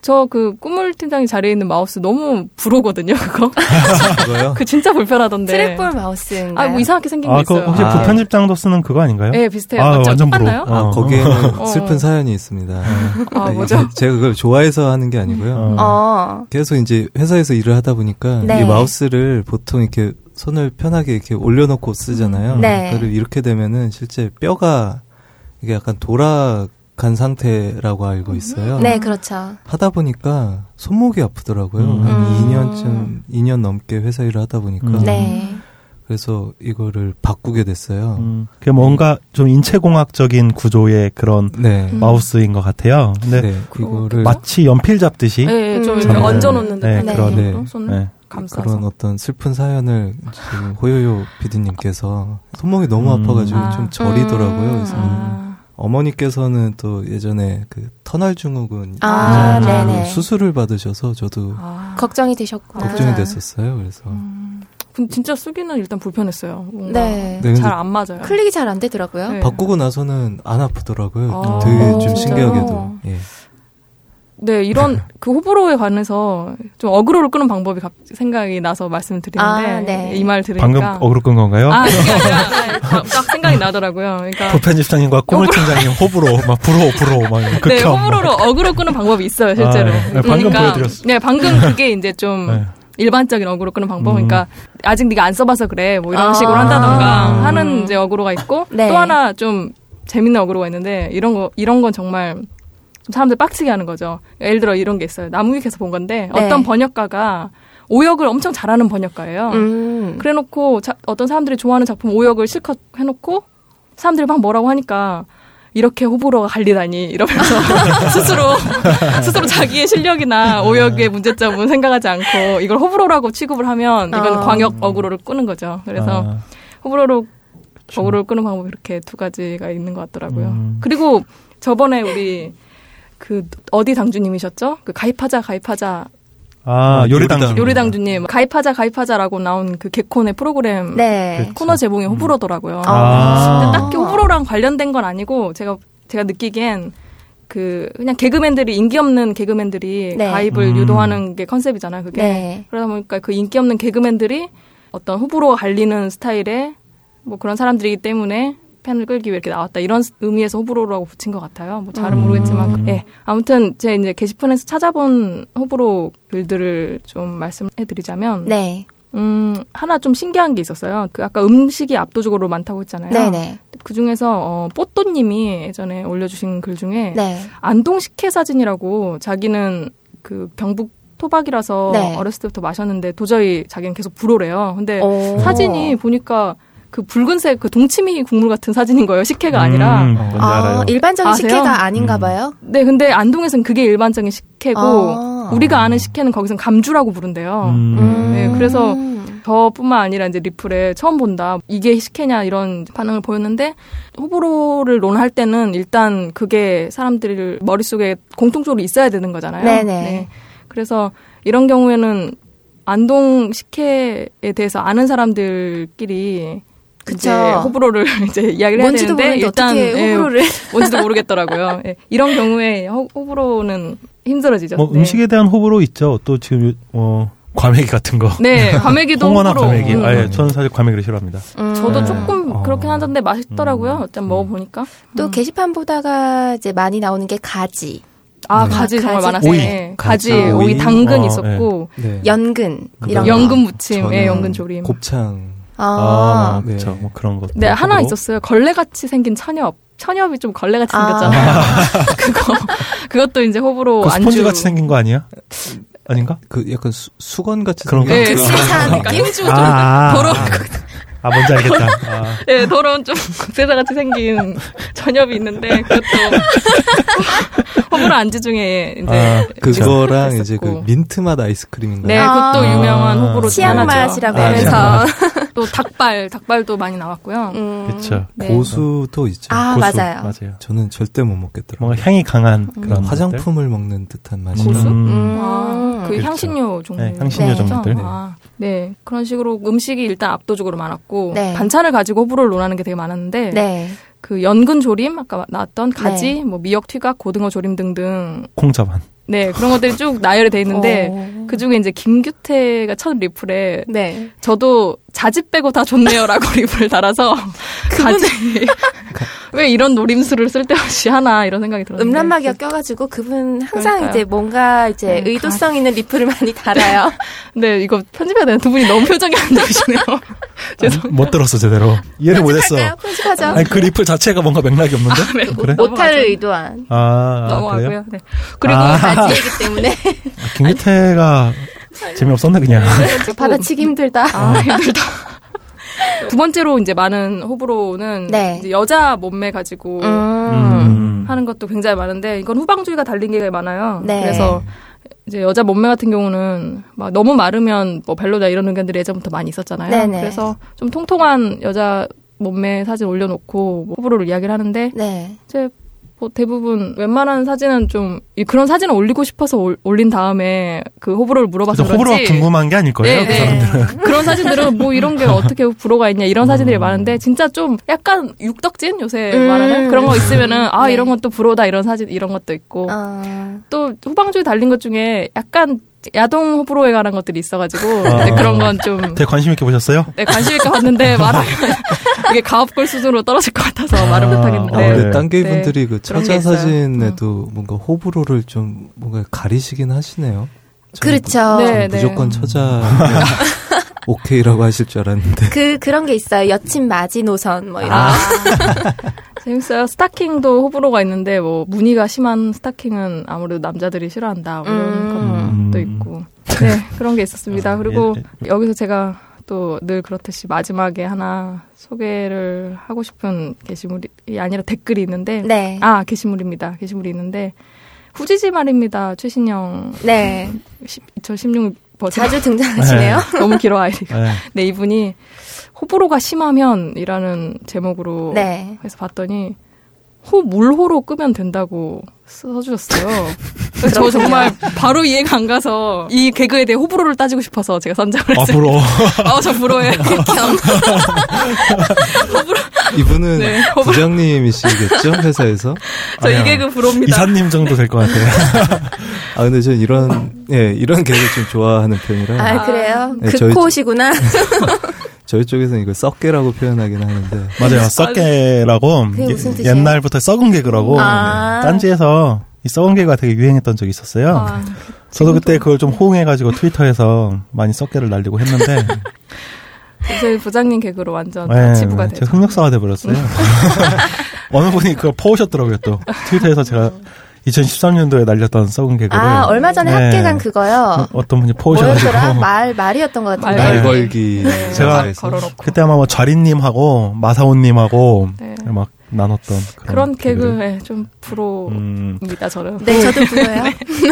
저그 꿈을 팀장이 자리에 있는 마우스 너무 불오거든요, 그거. 그거요? 그 진짜 불편하던데. 트랙볼 마우스인가요? 아, 뭐 이상하게 생긴 게 아, 그 있어요. 혹시 아. 부편집장도 쓰는 그거 아닌가요? 네, 비슷해요. 아, 맞죠? 완전 똑같나요? 부러워. 아, 어. 거기에는 어. 슬픈 사연이 있습니다. 아, 네, 뭐죠? 제가 그걸 좋아해서 하는 게 아니고요. 어. 어. 계속 이제 회사에서 일을 하다 보니까 네. 이 마우스를 보통 이렇게 손을 편하게 이렇게 올려놓고 쓰잖아요. 네. 그걸 이렇게 되면은 실제 뼈가 이게 약간 돌아간 상태라고 알고 있어요. 네, 그렇죠. 하다 보니까 손목이 아프더라고요. 음. 한 음. 2년쯤, 2년 넘게 회사 일을 하다 보니까. 음. 네. 그래서 이거를 바꾸게 됐어요. 음, 그게 뭔가 좀 인체공학적인 구조의 그런 네. 음. 마우스인 것 같아요. 근데 네. 이거를 마치 연필 잡듯이 네, 좀 음. 네. 얹어놓는 네, 그런- 느낌으로 네. 감싸서. 그런 어떤 슬픈 사연을 지금 호요요 PD님께서 손목이 너무 음. 아파가지고 아. 좀 저리더라고요. 그래서 아. 어머니께서는 또 예전에 그 터널 증후군 아. 수술을 받으셔서 저도 아. 걱정이 되셨구나. 걱정이 됐었어요. 그래서 음. 진짜 쓰기는 일단 불편했어요. 네. 네, 근데 잘안 맞아요. 클릭이 잘 안 되더라고요. 네. 바꾸고 나서는 안 아프더라고요. 아, 되게 좀 진짜요? 신기하게도. 예. 네, 이런 그 호불호에 관해서 좀 어그로를 끄는 방법이 갑 생각이 나서 말씀을 드리는데 아, 네. 이말 들으니까 방금 어그로 끈 건가요? 아, 네, 딱, 딱 생각이 나더라고요. 그러니까 부편집장님과 꼬물 팀장님 호불호 막 불호 불호 막 네, 극혐. 호불호로 어그로 끄는 방법이 있어요, 실제로. 아, 네. 방금 보여드렸어. 네, 방금 그게 이제 좀 네. 일반적인 어그로 끄는 방법. 음. 그러니까 아직 네가 안 써봐서 그래. 뭐 이런 아. 식으로 한다던가 하는 이제 어그로가 있고 네. 또 하나 좀 재밌는 어그로가 있는데 이런 거 이런 건 정말 좀 사람들 빡치게 하는 거죠. 예를 들어 이런 게 있어요. 나무위키에서 본 건데 네. 어떤 번역가가 오역을 엄청 잘하는 번역가예요. 음. 그래놓고 자- 어떤 사람들이 좋아하는 작품 오역을 실컷 해놓고 사람들이 막 뭐라고 하니까 이렇게 호불호가 갈리다니 이러면서 스스로 스스로 자기의 실력이나 오역의 문제점은 생각하지 않고 이걸 호불호라고 취급을 하면 이건 아. 광역 어그로를 끄는 거죠. 그래서 아, 호불호로 그쵸. 어그로를 끄는 방법이 이렇게 두 가지가 있는 것 같더라고요. 음. 그리고 저번에 우리 그 어디 당주님이셨죠? 그 가입하자 가입하자 아, 요리당 요리당. 요리당 주님 가입하자 가입하자라고 나온 그 개콘의 프로그램 네. 코너 제목이 호불호더라고요. 아. 근데 딱히 호불호랑 관련된 건 아니고 제가 제가 느끼기엔 그 그냥 개그맨들이 인기 없는 개그맨들이 네. 가입을 음. 유도하는 게 컨셉이잖아요. 그게 네. 그러다 보니까 그 인기 없는 개그맨들이 어떤 호불호가 갈리는 스타일의 뭐 그런 사람들이기 때문에 팬을 끌기 위해 이렇게 나왔다 이런 의미에서 호불호라고 붙인 것 같아요. 뭐 잘은 음. 모르겠지만 예 아무튼 제 이제 게시판에서 찾아본 호불호 글들을 좀 말씀해드리자면 네. 음 하나 좀 신기한 게 있었어요. 그 아까 음식이 압도적으로 많다고 했잖아요. 네네. 그 중에서 어, 뽀또님이 예전에 올려주신 글 중에 네. 안동 식혜 사진이라고 자기는 그 경북 토박이라서 네. 어렸을 때부터 마셨는데 도저히 자기는 계속 불호래요. 근데 오. 사진이 보니까 그 붉은색 그 동치미 국물 같은 사진인 거예요. 식혜가 아니라. 음, 아, 알아요. 일반적인 아세요? 식혜가 아닌가 음. 봐요. 네, 근데 안동에서는 그게 일반적인 식혜고 아. 우리가 아는 식혜는 거기선 감주라고 부른대요. 음. 네, 그래서 저뿐만 아니라 이제 리플에 처음 본다. 이게 식혜냐 이런 반응을 보였는데 호불호를 논할 때는 일단 그게 사람들 머릿속에 공통적으로 있어야 되는 거잖아요. 네네. 그래서 이런 경우에는 안동 식혜에 대해서 아는 사람들끼리 그쵸. 이제 호불호를 이제 이야기를 해야 뭔지도 되는데 모르는데 일단 어떻게 예, 호불호를 뭔지도 모르겠더라고요. 예, 이런 경우에 호, 호불호는 힘들어지죠. 뭐 네. 음식에 대한 호불호 있죠. 또 지금 어 과메기 같은 거. 네, 과메기도 홍어나 호불호. 과메기. 음. 아 예 저는 사실 과메기를 싫어합니다. 음. 저도 네. 조금 어. 그렇긴 하던데 맛있더라고요. 음. 일단 먹어보니까. 또 음. 게시판 보다가 이제 많이 나오는 게 가지, 아 음. 가지 정말 가지. 많았어요. 오이. 네, 가지, 가지, 오이, 오이. 당근 어, 있었고 네. 연근 이런 거. 연근 무침, 예, 연근 조림. 곱창. 아, 아, 네. 그렇죠. 뭐 그런 것. 네, 하나 있었어요. 걸레 같이 생긴 천엽. 천엽이 좀 걸레 같이 생겼잖아요. 그거 그것도 이제 호불호 그 스폰지 안주. 같이 생긴 거 아니야? 아닌가? 그 약간 수, 수건 같이 그런 거? 네, 수산 힘주 좀 아, 더러운 아, 아, 뭔지 알겠다. 아, 예, 더러운 좀 국세사같이 생긴 천엽이 있는데 그것도 호불호 안주 중에 이제 아, 그거랑 이제 그. 민트 맛 아이스크림인가요? 네, 그것도 아. 유명한 호불호 중 치약. 맛이라고 네, 하면서. 그래서 또 닭발, 닭발도 많이 나왔고요. 음. 그렇죠. 네. 고수도 있죠. 아, 고수. 맞아요. 맞아요. 저는 절대 못 먹겠더라고요. 뭔가 향이 강한 그런 화장품을 먹는 듯한 맛이. 고수? 음. 음. 아, 그 그렇죠. 향신료 종류. 네, 향신료 네. 종류들. 아, 네. 그런 식으로 음식이 일단 압도적으로 많았고, 네. 반찬을 가지고 호불호를 논하는 게 되게 많았는데, 네. 그 연근 조림, 아까 나왔던 가지, 네. 뭐 미역 튀각, 고등어 조림 등등, 콩자반. 네 그런 것들이 쭉 나열이 돼 있는데 어. 그 중에 이제 김규태가 첫 리플에 네. 저도 자집 빼고 다 좋네요라고 리플을 달아서 가지 왜 이런 노림수를 쓸데없이 하나 이런 생각이 들었는데 음란마귀가 껴가지고 그분 항상 그러니까요. 이제 뭔가 이제 네, 의도성 있는 리플을 많이 달아요. 네 이거 편집해야 되나 두 분이 너무 표정이 안 좋으시네요. 죄송. 못 들었어 제대로 이해를 못했어. 편집하죠. 아니 그 리플 자체가 뭔가 맥락이 없는데? 그래? 오타를 의도한 아, 아? 넘어가고요. 네. 그리고 아. 바지이기 때문에 아, 김기태가 재미없었네 그냥. 받아치기 힘들다. 아, 힘들다. 두 번째로 이제 많은 호불호는 네. 이제 여자 몸매 가지고 음. 음. 하는 것도 굉장히 많은데 이건 후방주의가 달린 게 많아요. 네. 그래서 이제 여자 몸매 같은 경우는 막 너무 마르면 뭐 별로다 이런 의견들이 예전부터 많이 있었잖아요. 네네. 그래서 좀 통통한 여자 몸매 사진 올려놓고 뭐 호불호를 이야기를 하는데 네. 이제 뭐 대부분 웬만한 사진은 좀 이- 그런 사진을 올리고 싶어서 올, 올린 다음에 그 호불호를 물어봐서 그래서 호불호가 궁금한 게 아닐 거예요. 네, 그 네. 사람들은. 그런 사진들은 뭐 이런 게 어떻게 불호가 있냐 이런 사진들이 음. 많은데 진짜 좀 약간 육덕진 요새 음. 말하는 그런 거 있으면은 아 네. 이런 것도 불호다 이런 사진 이런 것도 있고 어. 또 후방주에 달린 것 중에 약간 야동 호불호에 관한 것들이 있어가지고 아. 네, 그런 건 좀 되게 관심 있게 보셨어요? 네, 관심 있게 봤는데 말하면 이게 가업골 수준으로 떨어질 것 같아서 말을 아, 못하겠는데 아, 네. 딴게이분들이 그 그런 게 처자. 사진에도 뭔가 호불호를 좀 뭔가 가리시긴 하시네요. 그렇죠. 네, 네. 무조건 처자 오케이라고 하실 줄 알았는데. 그 그런 게 있어요. 여친 맞이 노선 뭐 이런. 아, 거. 재밌어요. 스타킹도 호불호가 있는데 뭐 무늬가 심한 스타킹은 아무래도 남자들이 싫어한다 뭐 이런 음. 것도 있고 네 그런 게 있었습니다. 아, 그리고 예, 여기서 제가 또 늘 그렇듯이 마지막에 하나 소개를 하고 싶은 게시물이 아니라 댓글이 있는데 네. 아 게시물입니다. 게시물이 있는데 후지지 말입니다. 최신영 네. 2016 버전 자주 등장하시네요. 너무 길어 아이디가. 네. 네 이분이 호불호가 심하면이라는 제목으로 네. 해서 봤더니 호 물호로 끄면 된다고 써주셨어요. 저 정말 바로 이해가 안 가서 이 개그에 대해 호불호를 따지고 싶어서 제가 선정을 했어요. 앞으로 아, 저 불호예요. 이분은 네, 호불호. 부장님이시겠죠 회사에서? 저 아니야. 이 개그 불호입니다. 이사님 정도 될 것 같아요. 아 근데 전 이런 예 이런 개그 좀 좋아하는 편이라 아, 그래요? 네, 극호시구나. 저희 쪽에서는 이걸 썩개라고 표현하긴 하는데 맞아요. 썩개라고 무슨 뜻이에요? 옛날부터 썩은 개그라고 아. 딴지에서 이 썩은 개가 되게 유행했던 적이 있었어요. 아, 저도 그때 그걸 좀 호응해가지고 트위터에서 많이 썩개를 날리고 했는데 요새 부장님 개그로 완전 네, 치부가 네, 되죠. 제가 흑역사가 돼버렸어요. 어느 분이 그걸 퍼오셨더라고요 또 트위터에서 제가 2013년도에 날렸던 썩은 개그를 아, 얼마 전에 네. 학계 간 그거요. 어, 떤 분이 뭐였더라? 퍼오셔가지고 말, 말이었던 것 같은데. 말말 걸기 네, 제가. 그때 아마 뭐 좌리님하고 마사오님하고 네. 막 나눴던 그런, 그런. 개그에 좀 불호입니다, 음, 저는. 네, 저도 불어요.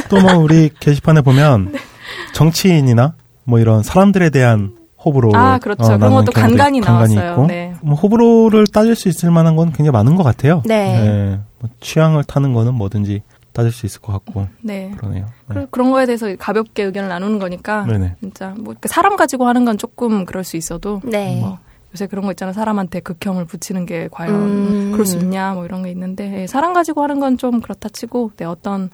또 뭐 우리 게시판에 보면 정치인이나 뭐 이런 사람들에 대한 호불호 아, 그렇죠. 어, 그런 것도 간간히 나왔어요. 있고 네. 뭐 호불호를 따질 수 있을 만한 건 굉장히 많은 것 같아요. 네. 뭐 취향을 타는 거는 뭐든지 따질 수 있을 것 같고 네. 그러네요. 네. 그, 그런 거에 대해서 가볍게 의견을 나누는 거니까 네네. 진짜 뭐 사람 가지고 하는 건 조금 그럴 수 있어도 네. 뭐 요새 그런 거 있잖아 사람한테 극혐을 붙이는 게 과연 음. 그럴 수 있냐 뭐 이런 게 있는데 예, 사람 가지고 하는 건 좀 그렇다 치고 네, 어떤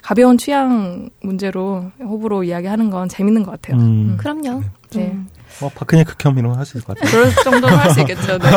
가벼운 취향 문제로 호불호 이야기하는 건 재밌는 것 같아요. 음. 음. 그럼요. 네. 음. 뭐 박근혜 극혐 이런 거할수 있을 것 같아요. 그럴 정도는 할 수 있겠죠. 네.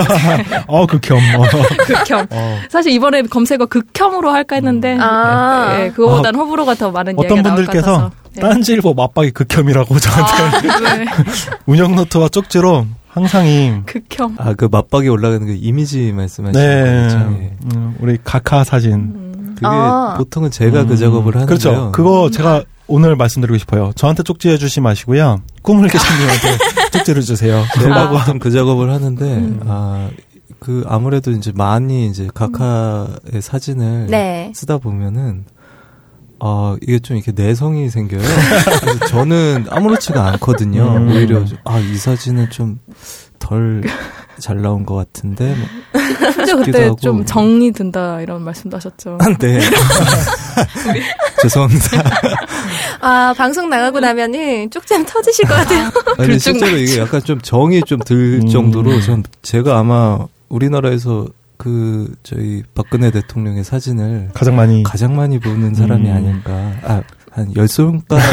어 극혐. 어. 극혐. 어. 사실 이번에 검색어 극혐으로 할까 했는데 아. 예, 그거보단 호불호가 더 많은 어떤 이야기가 나올 것 분들께서. 네. 딴지일보 맞박이 극혐이라고 저한테 아, 네. 운영 노트와 쪽지로 항상 이 극혐. 아 그 맞박이 올라가는 그 이미지 말씀하시는 네, 거죠? 예. 음, 우리 각하 사진. 음. 그게 아. 보통은 제가 그 음, 작업을 하는데요. 그렇죠. 그거 제가 오늘 말씀드리고 싶어요. 저한테 쪽지해 주시 마시고요. 꿈을 계신님한테 쪽지를 주세요. 제가 보통 그 작업을 하는데 음. 아 그 아무래도 이제 많이 이제 각하의 사진을 네. 쓰다 보면은 아 이게 좀 이렇게 내성이 생겨요. 그래서 저는 아무렇지가 않거든요. 음. 오히려 아 이 사진은 좀 덜 잘 나온 것 같은데. 뭐. 심지어 그때 하고. 좀 정이 든다 이런 말씀도 하셨죠. 네. 죄송합니다. 아, 방송 나가고 나면은 쪽잠 터지실 것 같아요. 아니, 실제로 이게 약간 좀 정이 좀들 음. 정도로 전 제가 아마 우리나라에서 그 저희 박근혜 대통령의 사진을 가장 많이 가장 많이 보는 사람이 음. 아닐까. 아, 한 열 손가락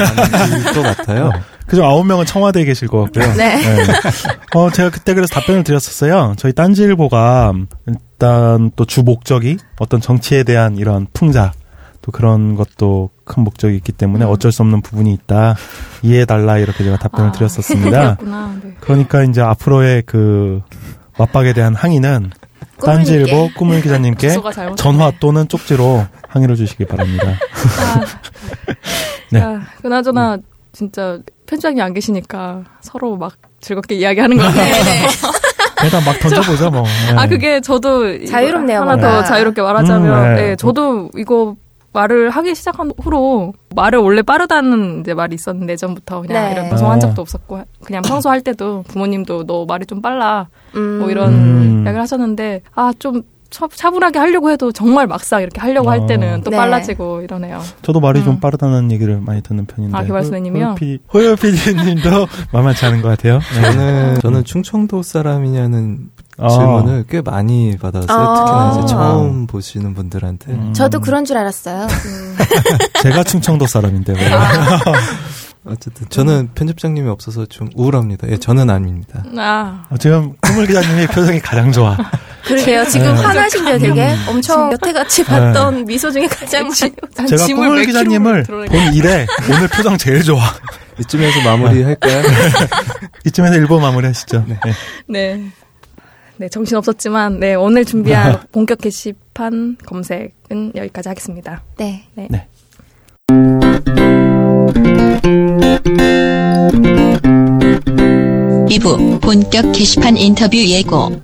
아닐 것 같아요. 그중 아홉 명은 청와대에 계실 것 같고요. 네. 어, 제가 그때 그래서 답변을 드렸었어요. 저희 딴지일보가 일단 또 주 목적이 어떤 정치에 대한 이런 풍자 또 그런 것도 큰 목적이 있기 때문에 음. 어쩔 수 없는 부분이 있다. 이해해달라 이렇게 제가 답변을 아, 드렸었습니다. 네. 그러니까 이제 앞으로의 그 맞박에 대한 항의는 딴지일보 꾸물 기자님께. 전화 또는 쪽지로 항의를 주시기 바랍니다. 아, 네. 야, 그나저나 진짜 편집장님 안 계시니까 서로 막 즐겁게 이야기하는 거 같아요. 일단 막 던져보죠 뭐. 네. 아 그게 저도 자유롭네요, 하나 뭔가. 더 자유롭게 말하자면, 음, 네. 네, 저도 이거 말을 하기 시작한 후로 말을 원래 빠르다는 이제 말이 있었는데 예전부터 그냥 네. 이런 방송한 아. 적도 없었고 그냥 평소 할 때도 부모님도 너 말이 좀 빨라 음. 뭐 이런 음. 이야기를 하셨는데 아 좀 차분하게 하려고 해도 정말 막상 이렇게 하려고 어. 할 때는 또 네. 빨라지고 이러네요. 저도 말이 좀 음. 빠르다는 얘기를 많이 듣는 편인데. 아, 개발소님이요? 호요 PD님도 만만치 않은 것 같아요. 네. 저는 저는 충청도 사람이냐는 아. 질문을 꽤 많이 받았어요. 아. 특히나 이제 처음 보시는 분들한테. 음. 저도 그런 줄 알았어요. 제가 충청도 사람인데 왜? 어쨌든 저는 편집장님이 없어서 좀 우울합니다. 예, 저는 아닙니다. 아 어, 지금 꾸물 기자님이 표정이 가장 좋아. 그러게요. 지금 네. 화나신데 되게 엄청 여태같이 봤던 미소 중에 가장 많이. 난 제가 몇 기자님을 본 이래 오늘 표정 제일 좋아. 이쯤에서 마무리 할까요? 이쯤에서 일본 마무리 하시죠. 네. 네. 네, 정신 없었지만, 네, 오늘 준비한 본격 게시판 검색은 여기까지 하겠습니다. 네. 네. 네. 2부 본격 게시판 인터뷰 예고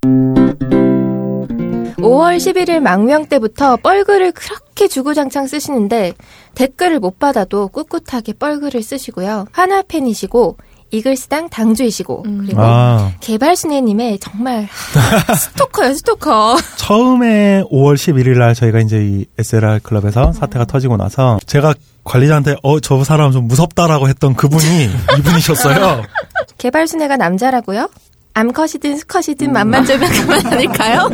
5월 11일 망명 때부터 뻘글을 그렇게 주구장창 쓰시는데 댓글을 못 받아도 꿋꿋하게 뻘글을 쓰시고요. 하나 팬이시고 이글스당 당주이시고 음. 그리고 아, 개발순애님의 정말 스토커요 스토커. 처음에 5월 11일 날 저희가 이제 이 SLR 클럽에서 사태가 터지고 나서 제가 관리자한테 어, 저 사람 좀 무섭다라고 했던 그분이 이분이셨어요. 개발순애가 남자라고요? 암컷이든 수컷이든 맘만 주면 그만 아닐까요?